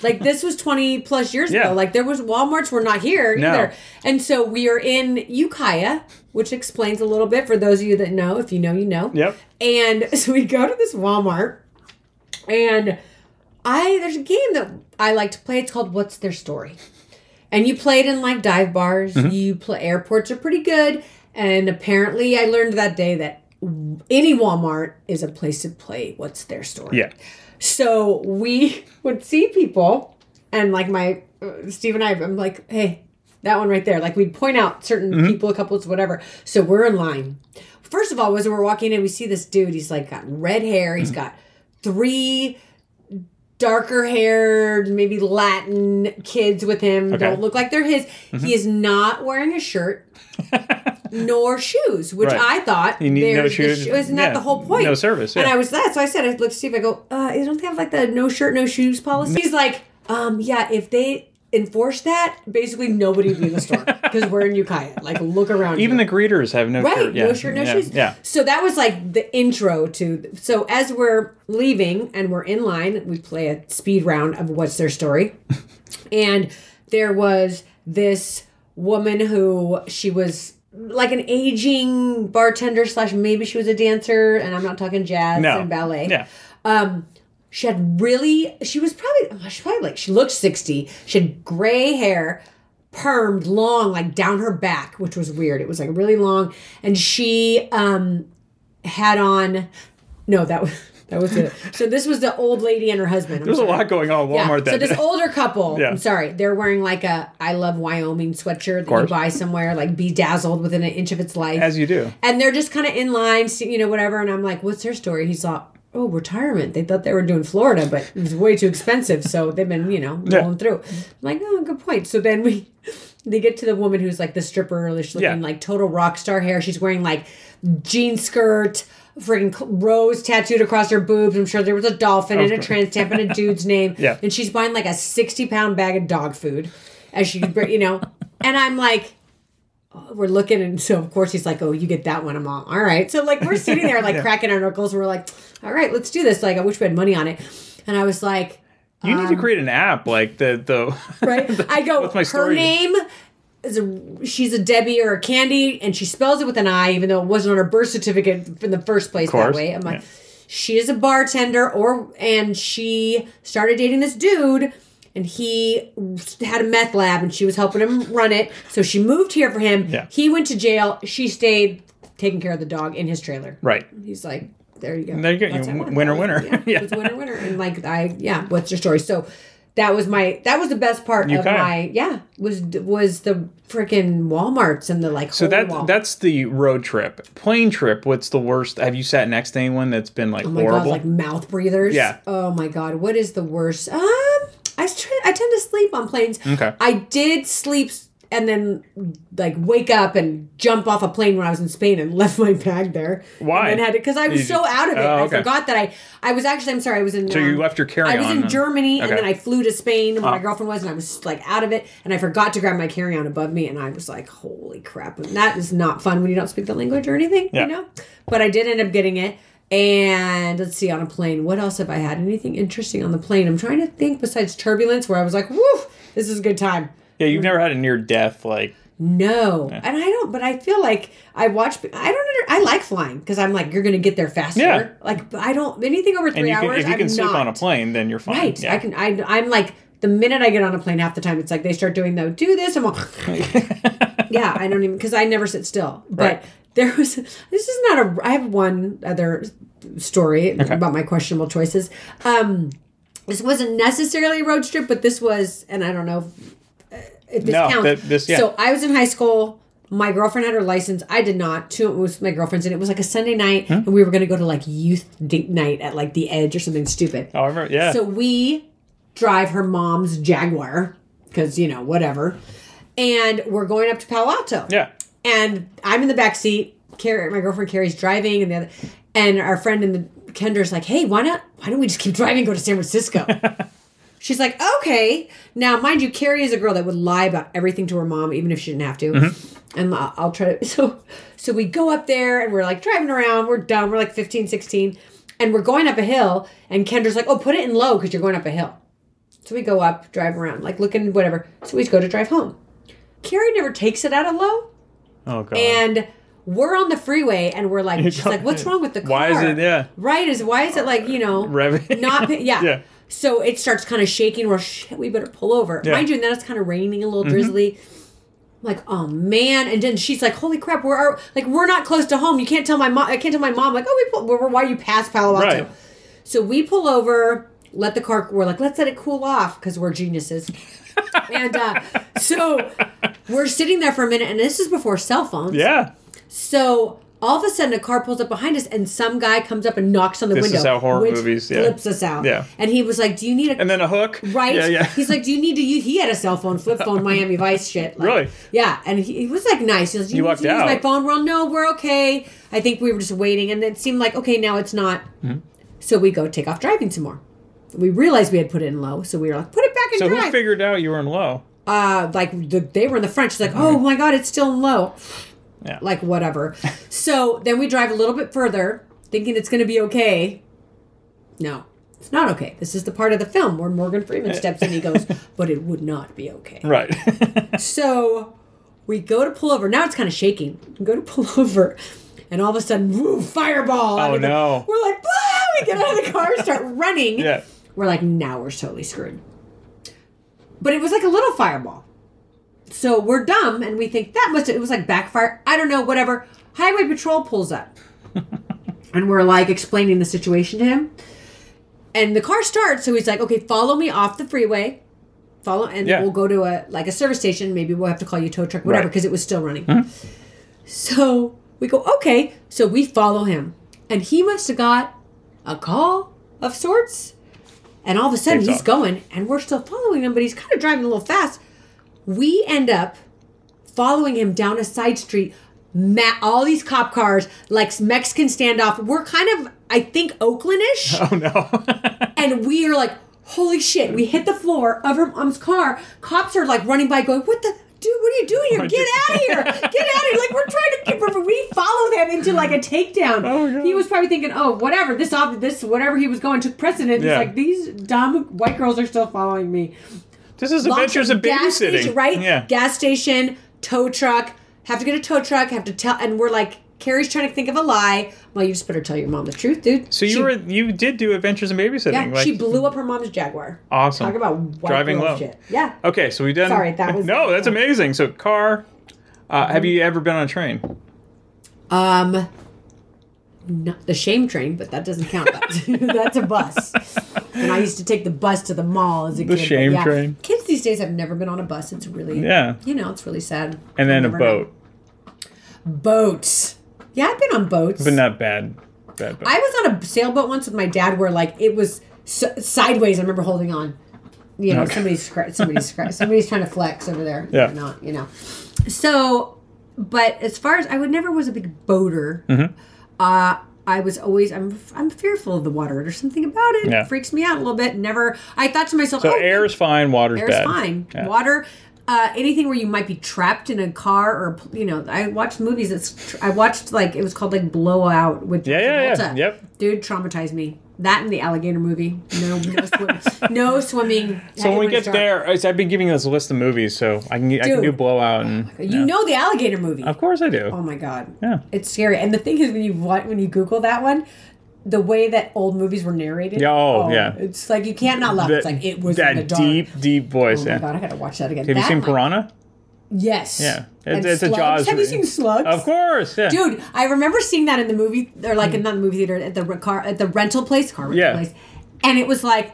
Like this was twenty plus years Yeah. ago. Like there was Walmarts were not here No. either, and so we are in Ukiah, which explains a little bit for those of you that know. If you know, you know. Yep. And so we go to this Walmart, and I there's a game that I like to play. It's called What's Their Story, and you play it in like dive bars. Mhm. You play airports are pretty good, and apparently I learned that day that any Walmart is a place to play What's Their Story. Yeah. So we would see people, and like my uh, Steve and I, I'm like, hey, that one right there. Like we'd point out certain Mhm. people, couples, whatever. So we're in line. First of all, as we're walking in, we see this dude. He's like got red hair. He's got three darker haired, maybe Latin kids with him. Okay. Don't look like they're his. Mhm. He is not wearing a shirt. nor shoes, which Right. I thought You need no the shoes. shoe- Isn't that Yeah. the whole point? No service, And. I was that, so I said, I looked to Steve. I go, uh, don't they have like the no shirt, no shoes policy? He's like, um, yeah. If they enforce that, basically nobody would be in the store because we're in Ukiah. Like, look around. Even you. the greeters have no right, shirt. Yeah. no shirt, no yeah. shoes. Yeah. So that was like the intro to. So as we're leaving and we're in line, we play a speed round of what's their story, and there was this woman who she was like an aging bartender slash maybe she was a dancer, and I'm not talking jazz No. and ballet. Yeah. Um, she had really. She was probably. She probably like she looked sixty. She had gray hair, permed long, like down her back, which was weird. It was like really long, and she um had on. No, that was that was it. So this was the old lady and her husband. I'm There's a lot going on at Walmart Yeah. that So this day. older couple, Yeah. I'm sorry, they're wearing like a I love Wyoming sweatshirt that you buy somewhere, like bedazzled within an inch of its life. As you do. And they're just kind of in line, you know, whatever. And I'm like, what's their story? He's like, oh, retirement. They thought they were doing Florida, but it was way too expensive. So they've been, you know, Yeah. rolling through. I'm like, oh, good point. So then we, they get to the woman who's like the stripper, looking Yeah. like total rock star hair. She's wearing like jean skirt, freaking rose tattooed across her boobs. I'm sure there was a dolphin and a trans stamp and a dude's name. Yeah. And she's buying like a 60 pound bag of dog food as she, you know, and I'm like, we're looking and so of course he's like oh you get that one i'm all all right so like we're sitting there like Yeah. cracking our knuckles and we're like all right let's do this like i wish we had money on it and i was like You need to um, create an app like the the right i go What's my her story? name is a she's a debbie or a candy and she spells it with an i even though it wasn't on her birth certificate in the first place that way i'm like yeah. she is a bartender or and she started dating this dude and he had a meth lab and she was helping him run it so she moved here for him Yeah. he went to jail she stayed taking care of the dog in his trailer Right. he's like there you go There you go. You- how it went. winner, winner. yeah, Yeah. it was winner winner and like i yeah what's your story so that was my that was the best part You of my yeah was was the freaking walmarts and the like So that that's the road trip. Plane trip. What's the worst? Have you sat next to anyone that's been like Oh my horrible? god, like mouth breathers. Yeah. Oh my god, what is the worst? Um, I try, I tend to sleep on planes. Okay. I did sleep and then like wake up and jump off a plane when I was in Spain and left my bag there. Why? And then had because I was You so out of it. Oh, I forgot that I I was actually I'm sorry I was in. So you um, left your carry-on I was in and- Germany and then I flew to Spain where my Oh. girlfriend was and I was like out of it and I forgot to grab my carry on above me and I was like holy crap and that is not fun when you don't speak the language or anything Yeah. you know but I did end up getting it and let's see on a plane what else have I had anything interesting on the plane I'm trying to think besides turbulence where I was like woo this is a good time yeah, you've never had a near death like. no, and I don't. But I feel like I watch. I don't. Under, I like flying because I'm like you're gonna get there faster. Yeah. Like I don't anything over And three you can, hours. if you can I'm sleep not. on a plane, then you're fine. Right. Yeah. I can. I, I'm like the minute I get on a plane, half the time it's like they start doing though, do this. I'm all, yeah. I don't even because I never sit still. But Right. there was. This is not a. I have one other story about my questionable choices. Um, this wasn't necessarily a road trip, but this was, and I don't know if, No, that- this- yeah. So I was in high school. My girlfriend had her license. I did not. Two was my girlfriend's, and it was like a Sunday night, Hmm? and we were going to go to like youth date night at like the Edge or something stupid. Oh, I remember- yeah. So we drive her mom's Jaguar because you know whatever, and we're going up to Palo Alto. Yeah. And I'm in the back seat. Carrie, my girlfriend Carrie's driving, and the other, and our friend in the Kendra's like, "Hey, why not? Why don't we just keep driving, and go to San Francisco?" She's like, "Okay." Now, mind you, Carrie is a girl that would lie about everything to her mom, even if she didn't have to. Mm-hmm. And I'll, I'll try to. So, so we go up there, and we're like driving around. We're done. We're like 15, 16, and we're going up a hill. And Kendra's like, "Oh, put it in low because you're going up a hill." So we go up, drive around, like looking whatever. So we go to drive home. Carrie never takes it out of low. Oh god. And we're on the freeway and we're like, she's like, what's wrong with the car? Why is it? Yeah. Right? Is why is it like, you know, Revving. not, yeah. Yeah. So it starts kind of shaking. We're, shit, we better pull over. Yeah. Mind you, and then it's kind of raining a little Mhm. drizzly. I'm like, oh man. And then she's like, holy crap, we're, are, like, we're not close to home. You can't tell my mom, I can't tell my mom, like, oh, we pull, we're, why you pass Palo Alto? Right. So we pull over, let the car, we're like, let's let it cool off because we're geniuses. and uh, so we're sitting there for a minute, and this is before cell phones. Yeah. So all of a sudden, a car pulls up behind us, and some guy comes up and knocks on the This window. is how horror which movies, yeah. flips us out. Yeah. And he was like, "Do you need a And then a hook. right?" Yeah, yeah. He's like, "Do you need to use?" He had a cell phone, flip phone, Miami Vice shit. Like, Really? Yeah, and he, he was like nice. He was, "Do You you, to use my out. phone?" Well, no, we're okay. I think we were just waiting, and it seemed like okay, now it's not. Mhm. So we go take off driving some more. We realized we had put it in low, so we were like, "Put it back in So drive." who figured out you were in low? uh like the, they were in the front she's like oh my god it's still in low Yeah. like whatever so then we drive a little bit further thinking it's gonna be okay no it's not okay this is the part of the film where morgan freeman steps in he goes but it would not be okay Right. so we go to pull over. Now it's kind of shaking. We go to pull over, and all of a sudden, woo, fireball! Oh, of the- no. We're like, ah! we get out of the car, start running. Yeah. We're like, now we're totally screwed. But it was like a little fireball. So we're dumb and we think that must it was like backfire. I don't know, whatever. Highway patrol pulls up. and we're like explaining the situation to him. And the car starts, so he's like, "Okay, follow me off the freeway. Follow and Yeah. we'll go to a like a service station. Maybe we'll have to call you tow truck, whatever, Right. because it was still running." Mm-hmm. So we go, okay. So we follow him. And he must have got a call of sorts. And all of a sudden Takes he's off. going and we're still following him, but he's kind of driving a little fast. We end up following him down a side street. All these cop cars, like Mexican standoff. We're kind of, I think, Oaklandish. Oh no. and we are like, holy shit. We hit the floor of her mom's car. Cops are like running by going, what the? Dude, what are you doing here? Oh, Get out of here! Get out of here! Like we're trying to keep her. We follow them into like a takedown. Oh, he was probably thinking, "Oh, whatever. This, ob- this, whatever he was going took precedent." Yeah. He's like, "These dumb white girls are still following me." This is Adventures of gas Babysitting. station, right? Yeah. Gas station, tow truck. Have to get a tow truck. Have to tell, and we're like, Carrie's trying to think of a lie. Well, you just better tell your mom the truth, dude. So you She- were you did do Adventures in Babysitting. yeah, like, she blew up her mom's Jaguar. Awesome. Talk about Driving low. shit. Yeah. Okay, so we done. Sorry, that was- no. That's amazing. So car. Uh, have you ever been on a train? Um, not the shame train, but that doesn't count. That's, that's a bus. And I used to take the bus to the mall as a The kid. but shame yeah. train. Kids these days have never been on a bus. It's really Yeah. You know, it's really sad. And then a know. boat, Boats. Yeah, I've been on boats. but not bad. Bad boat. I was on a sailboat once with my dad, where like it was s- sideways. I remember holding on. You know, Okay. somebody's somebody's scra- somebody's trying to flex over there. Yeah. Not. You know. So, but as far as I would never was a big boater. Mhm. Uh, I was always I'm I'm fearful of the water. There's something about it. Yeah. It freaks me out a little bit. Never. I thought to myself, So oh, air's fine, water's Air's bad. fine. Yeah. Water, uh, anything where you might be trapped in a car or you know, I watched movies that's I watched like it was called like Blowout with Yeah, yeah, yeah. Yep. Dude, traumatized me. That and the alligator movie. No, no, swim, no swimming. So when we get there, I've been giving this a list of movies, so I can I can do blowout and oh you know the alligator movie. Of course I do. Oh my god. Yeah. It's scary. And the thing is, when you when you Google that one, the way that old movies were narrated. Yeah, oh, oh yeah. It's like you can't not laugh. it's like it was that in the dark. deep, deep voice. Oh my yeah. god, I gotta watch that again. Have you That seen might- Piranha? Yes. Yeah, And it's, it's a? Jaws. Have you seen Slugs? Of course, yeah. Dude, I remember seeing that in the movie, or like in not the movie theater, at the car, at the rental place, car rental Yeah. place, and it was like,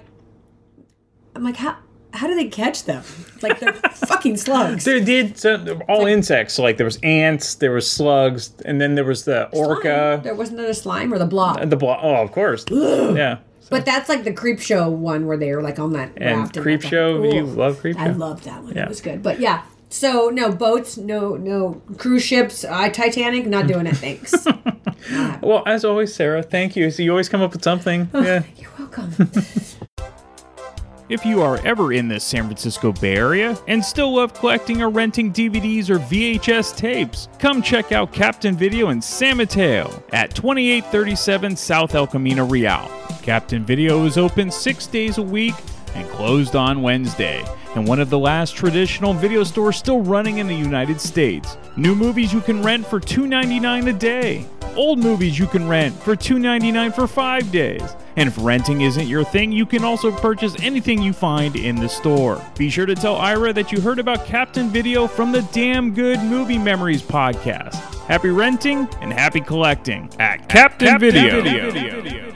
I'm like, how how do they catch them? Like they're fucking slugs. They did so all insects. So like there was ants, there was slugs, and then there was the orca, There wasn't there a slime or the blob. the blob. Oh, of course. yeah. But that's like the creep show one where they were like on that And raft. Creep that's Show, like, you love Creep I loved that one. Yeah. It was good. But yeah. So no boats, no no cruise ships. Uh, Titanic, not doing it. Thanks. Well, as always, Sarah, thank you. So you always come up with something. Yeah. You're welcome. If you are ever in the San Francisco Bay Area and still love collecting or renting DVDs or VHS tapes, come check out Captain Video in San Mateo at 2837 South El Camino Real. Captain Video is open six days a week and closed on Wednesday, and one of the last traditional video stores still running in the United States. New movies you can rent for $2.99 a day. Old movies you can rent for $2.99 for five days. And if renting isn't your thing, you can also purchase anything you find in the store. Be sure to tell Ira that you heard about Captain Video from the Damn Good Movie Memories podcast. Happy renting and happy collecting at Captain, Video.